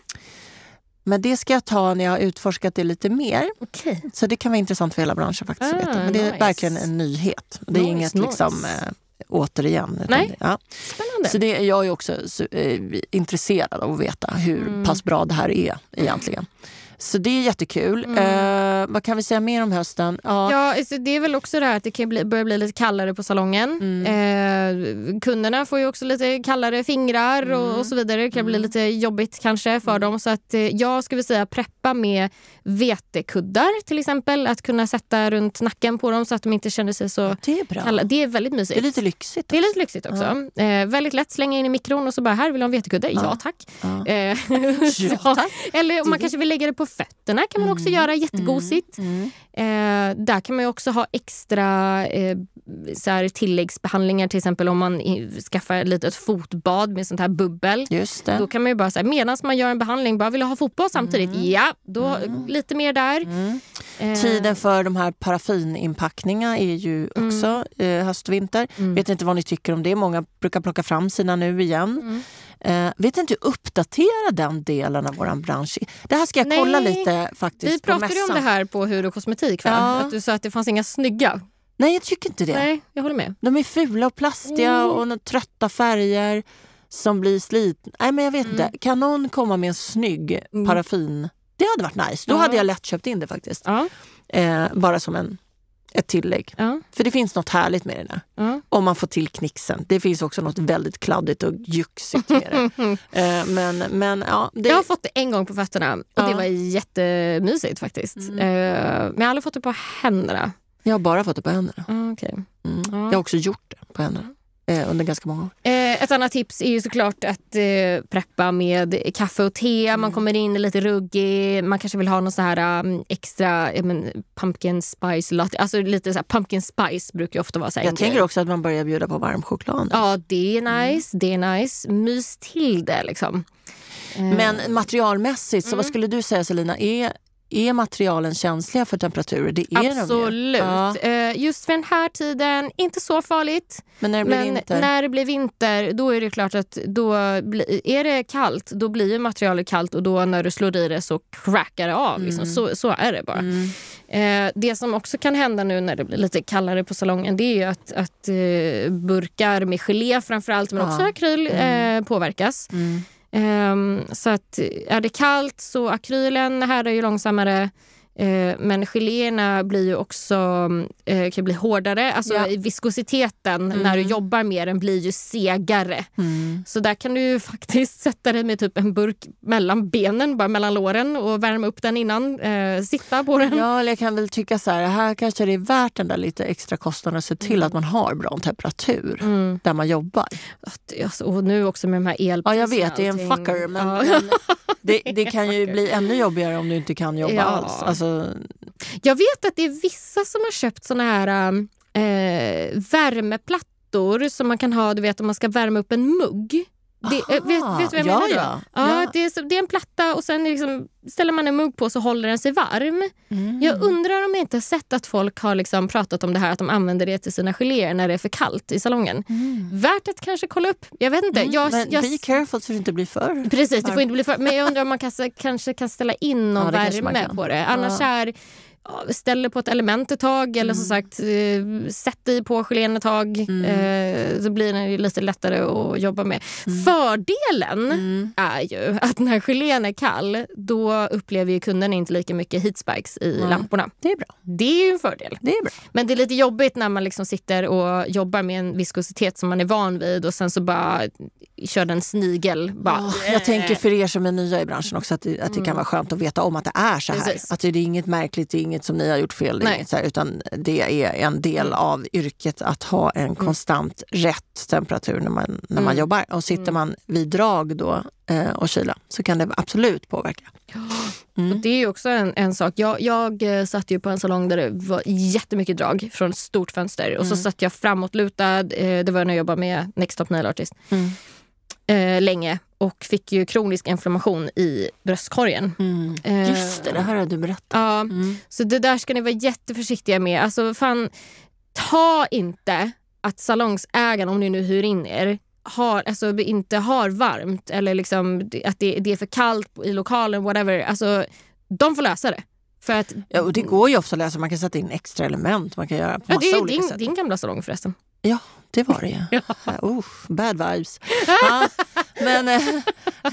B: Men det ska jag ta när jag har utforskat det lite mer.
A: Okej.
B: Så det kan vara intressant för hela branschen faktiskt. att
A: Ah,
B: veta. Men det är
A: nice.
B: verkligen en nyhet. Det är
A: Nice,
B: inget
A: nice.
B: liksom eh, återigen.
A: Nej.
B: Ja.
A: Spännande.
B: Så det är jag är också så, eh, intresserad av att veta hur
A: Mm.
B: pass bra det här är egentligen. Så det är jättekul. Eh, vad kan vi säga mer om hösten? Ja,
A: Mm. Ja, alltså det är väl också det här att det kan bli, börja bli lite kallare på salongen.
B: Mm.
A: Eh, kunderna får ju också lite kallare fingrar och,
B: Mm.
A: och så vidare. Det kan bli lite jobbigt kanske för dem. Så att eh, jag skulle säga preppa med vetekuddar till exempel. Att kunna sätta runt nacken på dem så att de inte känner sig så
B: det är bra.
A: kalla. Det är väldigt mysigt.
B: Det är lite lyxigt.
A: Det är
B: också.
A: lite lyxigt också. Eh, väldigt lätt slänga in i mikron och så bara här vill du ha en vetekudde? Ja,
B: Ja.
A: tack.
B: Ja.
A: Eh,
B: Ja,
A: ja.
B: tack.
A: Eller om man kanske vill lägga det på fötterna kan man också göra jättegosigt.
B: Mm.
A: Eh, där kan man också ha extra eh, så här, tilläggsbehandlingar, till exempel om man skaffar ett litet fotbad med sånt här bubbel.
B: Just det.
A: Då kan man ju bara säga medan man gör en behandling, bara vill du ha fotboll samtidigt? Ja, då lite mer där.
B: Mm.
A: Eh,
B: Tiden för de här paraffininpackningarna är ju också eh, höst och vinter.
A: Mm.
B: Vet inte vad ni tycker om det. Många brukar plocka fram sina nu igen.
A: Mm.
B: Eh, vet inte hur uppdatera den delen av vår bransch är. Det här ska jag
A: Nej.
B: kolla lite faktiskt
A: Vi pratade ju om det här på Hud och kosmetik. Va?
B: Ja.
A: Att du sa att det fanns inga snygga.
B: Nej, jag tycker inte det.
A: Nej, jag håller med.
B: De är fula och plastiga
A: Mm.
B: och trötta färger som blir slitna. Nej, men jag vet inte. Kan någon komma med en snygg
A: Mm.
B: paraffin? Det hade varit nice. Då
A: Ja.
B: hade jag lätt köpt in det faktiskt.
A: Ja,
B: Eh, bara som en, ett tillägg.
A: ja,
B: För det finns något härligt med det där.
A: ja.
B: Om man får till knixen. Det finns också något väldigt kladdigt och juxigt med det. eh, men, men ja, det,
A: Jag har fått det en gång på fötterna och
B: Ja.
A: det var jättemysigt faktiskt.
B: Mm.
A: Eh, men jag har aldrig fått det på händerna.
B: jag har bara fått det på händerna.
A: Ah, okay.
B: Mm.
A: Ja.
B: Jag har också gjort det på händerna eh, under ganska många år.
A: Eh, ett annat tips är ju såklart att eh, preppa med kaffe och te.
B: Mm.
A: Man kommer in lite ruggig. Man kanske vill ha någon så här um, extra men, pumpkin spice latte. Alltså lite så här, pumpkin spice brukar ofta vara så
B: Jag tänker också att man börjar bjuda på varm choklad.
A: Ja, det är
B: Mm.
A: nice. Det är nice. Mys till det liksom. Eh,
B: Men materialmässigt, så vad
A: Mm.
B: skulle du säga Selina? Är, är materialen känsliga för temperaturer? Det är de ju.
A: Absolut.
B: Ja,
A: Eh, just för den här tiden, inte så farligt.
B: men när det blir
A: Men
B: vinter?
A: när det blir vinter, då är det klart att då är det kallt, då blir materialet kallt och då när du slår i det så crackar det av. Liksom. Så, så är det bara.
B: Mm.
A: Eh, det som också kan hända nu när det blir lite kallare på salongen det är ju att, att eh, burkar med gelé framförallt men
B: Ja.
A: också akryl eh, påverkas.
B: Mm.
A: Um, så att är det kallt så akrylen härdar ju långsammare. Eh, men geléerna blir ju också, eh, kan bli hårdare. Alltså
B: Ja.
A: viskositeten när du jobbar med den blir ju segare.
B: Mm.
A: Så där kan du ju faktiskt sätta dig med typ en burk mellan benen, bara mellan låren och värma upp den innan. Eh, sitta på den.
B: Ja, eller jag kan väl tycka så här, här kanske det är värt den där lite extra kostnaden att se till att man har bra temperatur
A: Mm.
B: där man jobbar.
A: Alltså, Och nu också med de här
B: Ja,
A: elpriserna.
B: jag vet, det är en fucker, men,
A: Ja.
B: men det, det kan ju bli ännu jobbigare om du inte kan jobba
A: Ja.
B: alls. Alltså, Alltså,
A: jag vet att det är vissa som har köpt såna här äh, värmeplattor som man kan ha du vet, om man ska värma upp en mugg. Det, eh, vet, vet du vad jag
B: ja,
A: menar då?
B: ja.
A: Ja,
B: Ja.
A: Det, är, det är en platta och sen liksom, ställer man en mugg på så håller den sig varm.
B: Mm.
A: Jag undrar om jag inte har sett att folk har liksom pratat om det här att de använder det till sina geléer när det är för kallt i salongen. Värt att kanske kolla upp. Jag vet inte. Jag,
B: Mm. men
A: jag,
B: be careful så det inte blir för...
A: Precis, det får inte bli för... Men jag undrar om man kanske, kanske kan ställa in någon
B: Ja,
A: värme på det. Annars är ja, ställ det på ett element ett tag eller som
B: Mm.
A: sagt eh, sätt i på gelén ett tag. Eh, så blir det ju lite lättare att jobba med. Fördelen
B: Mm.
A: är ju att när gelén är kall då upplever ju kunden inte lika mycket heatspikes i lamporna.
B: Det är bra.
A: Det är ju en fördel.
B: Det är bra.
A: Men det är lite jobbigt när man liksom sitter och jobbar med en viskositet som man är van vid och sen så bara kör en snigel. Bara,
B: Ja, jag tänker för er som är nya i branschen också att det, att det kan vara skönt att veta om att det är så här.
A: Precis.
B: Att det är inget märkligt, det är inget som ni har gjort fel,
A: Nej.
B: inget här, utan det är en del av yrket att ha en konstant rätt temperatur när man, när man
A: Mm.
B: jobbar. Och sitter man vid drag då eh, och kyla så kan det absolut påverka.
A: Och det är också en, en sak. Jag, jag eh, satt ju på en salong där det var jättemycket drag från ett stort fönster. Och så satt jag framåtlutad. Eh, det var när jag jobbade med Next Top Nail Artist.
B: Mm.
A: Eh, länge. Och fick ju kronisk inflammation i bröstkorgen. Eh,
B: Just det, det här har du berättat.
A: Ja,
B: Mm.
A: så det där ska ni vara jätteförsiktiga med. Alltså fan, ta inte att salongsägaren, om ni nu hyr in er, har, alltså, inte har varmt eller liksom, att det, det är för kallt i lokalen, whatever. Alltså, de får lösa det. För att,
B: Ja, och det går ju ofta att läsa, man kan sätta in extra element, man kan göra på
A: ja,
B: massa
A: det är
B: olika
A: din,
B: sätt.
A: din gamla salong förresten.
B: Ja, det var det ju. Uh, bad vibes. Ja, men, eh,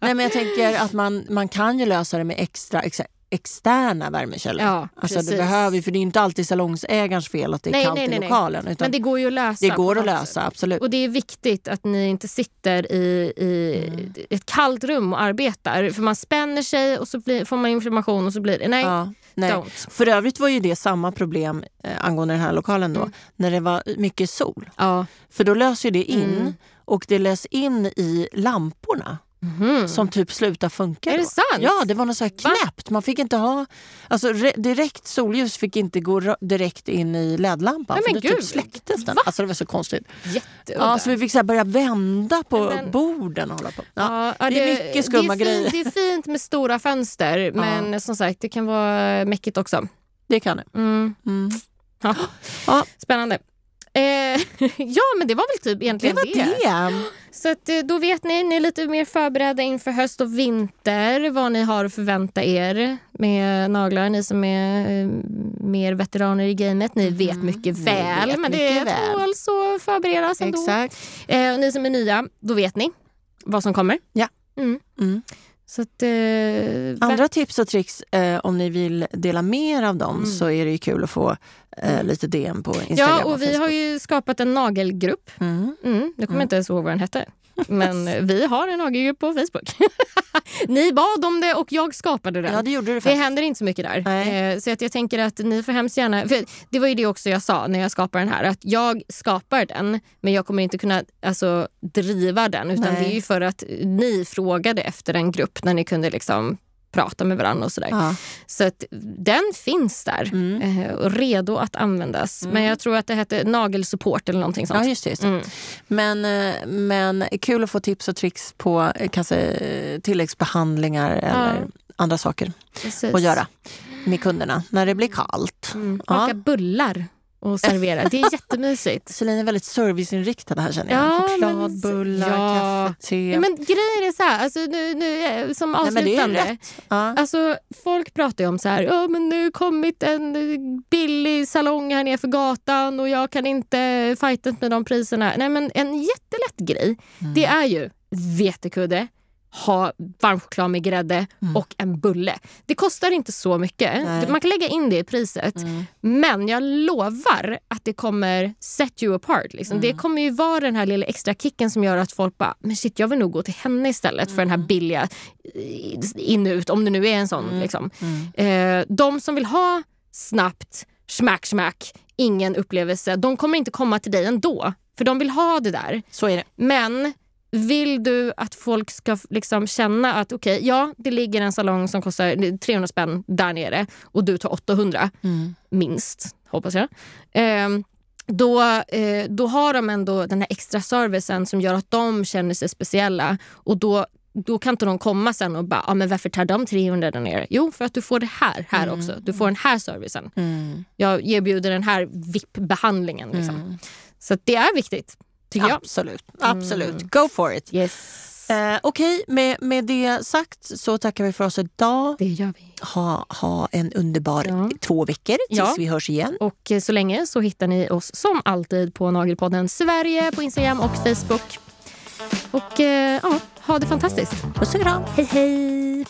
B: nej, men jag tänker att man, man kan ju lösa det med extra, extra externa värmekällor.
A: Ja,
B: alltså
A: precis.
B: det behöver, för det är inte alltid salongsägarens fel att det är
A: Nej,
B: kallt
A: nej,
B: i
A: nej, nej.
B: lokalen. Utan
A: Men det går ju att lösa.
B: det går att lösa, absolut.
A: Och det är viktigt att ni inte sitter i, i
B: Mm.
A: ett kallt rum och arbetar. För man spänner sig och så blir, får man inflammation och så blir det... Nej,
B: Ja, nej.
A: don't.
B: För övrigt var ju det samma problem eh, angående den här lokalen
A: Mm.
B: då, när det var mycket sol.
A: Ja.
B: För då löser det in
A: Mm.
B: och det lös in i lamporna. Som typ slutade funka.
A: Är det
B: då.
A: sant?
B: Ja, det var något så här knäppt. Man fick inte ha... Alltså re, direkt solljus fick inte gå direkt in i ledlampan. För det
A: gud.
B: typ släcktes den. Alltså det var så konstigt.
A: Jätteudda.
B: Ja, så vi fick så börja vända på
A: Men-
B: borden och hålla på. Ja.
A: Ja, ja,
B: det är mycket skumma
A: det är
B: grejer.
A: Fint, det är fint med stora fönster, men som sagt, det kan vara mäckigt också.
B: Det kan det.
A: Mm.
B: Mm.
A: Ja.
B: Ja.
A: Spännande. Eh, ja, men det var väl typ
B: Det
A: egentligen
B: var det.
A: Så att, eh, då vet ni, ni är lite mer förberedda inför höst och vinter vad ni har att förvänta er med naglar. Ni som är eh, mer veteraner i gamet, ni vet mycket
B: ni
A: väl.
B: vet
A: men
B: mycket
A: det tål så förberedas ändå.
B: Exakt.
A: Eh, och ni som är nya, då vet ni vad som kommer.
B: Ja.
A: Mm.
B: Mm.
A: Att, eh,
B: Andra tips och tricks eh, om ni vill dela mer av dem så är det ju kul att få eh, lite DM på Instagram
A: Ja, och vi
B: Facebook.
A: har ju skapat en nagelgrupp.
B: Mm.
A: Mm, jag kommer inte ens ihåg vad den hette. Men vi har en nagelgrupp på Facebook. Ni bad om det och jag skapade den.
B: Ja, det gjorde du
A: Det händer inte så mycket där.
B: Nej.
A: Eh, så att jag tänker att ni får hemskt gärna... Det var ju det också jag sa när jag skapade den här. Att jag skapar den men jag kommer inte kunna alltså, driva den. Utan
B: Nej.
A: det är ju för att ni frågade efter en grupp när ni kunde liksom prata med varandra och sådär.
B: Ja.
A: Så att den finns där
B: Mm.
A: eh, och redo att användas. Men jag tror att det hette nagelsupport eller någonting sånt.
B: ja, just det. Just det.
A: Mm.
B: Men, eh, men kul att få tips och tricks på eh, kanske eh, tilläggsbehandlingar eller andra saker
A: Precis.
B: att göra med kunderna när det blir kallt.
A: Mm.
B: Ja.
A: Baka bullar och servera. Det är jättemysigt.
B: Celine är väldigt serviceinriktad här känner jag.
A: Ja,
B: Chokladbullar,
A: men- ja.
B: kaffe, te.
A: Ja, men grejen är så här, alltså, nu, nu, eh, som
B: Nej,
A: avslutande.
B: rätt. Ja.
A: Alltså, folk pratar ju om så här, ja men nu har kommit en billig salong här nere för gatan och jag kan inte fighta med de priserna. Nej men en jättelätt grej,
B: Mm.
A: det är ju vetekudde, ha varm choklad med grädde
B: Mm.
A: och en bulle. Det kostar inte så mycket.
B: Nej.
A: Man kan lägga in det i priset.
B: Mm.
A: Men jag lovar att det kommer set you apart. Liksom.
B: Mm.
A: Det kommer ju vara den här lilla extra kicken som gör att folk bara, men shit jag vill nog gå till henne istället för den
B: Mm.
A: här billiga eh, in och ut, om det nu är en sån. Liksom.
B: Mm.
A: Eh, de som vill ha snabbt, smack smack, ingen upplevelse, de kommer inte komma till dig ändå. För de vill ha det där.
B: Så är det.
A: Men vill du att folk ska liksom känna att okej, ja det ligger en salong som kostar 300 spänn där nere och du tar 800
B: Mm.
A: minst, hoppas jag. Ehm, då, eh, då har de ändå den här extra servicen som gör att de känner sig speciella. Och då, då kan inte de komma sen och bara, ah, men varför tar de 300 där nere? Jo, för att du får det här här också. Du får den här servicen.
B: Mm.
A: Jag erbjuder den här VIP-behandlingen. Liksom. Så att det är viktigt, tycker jag.
B: Absolut. Absolut. Go for it.
A: Yes,
B: Eh, Okej, med, med det sagt så tackar vi för oss idag.
A: det gör vi.
B: Ha, ha en underbar
A: Ja.
B: två veckor tills
A: Ja.
B: vi hörs igen.
A: Och eh, så länge så hittar ni oss som alltid på Nagelpodden Sverige på Instagram och Facebook. Och eh, ja, ha det fantastiskt.
B: Puss och kram.
A: Hej hej!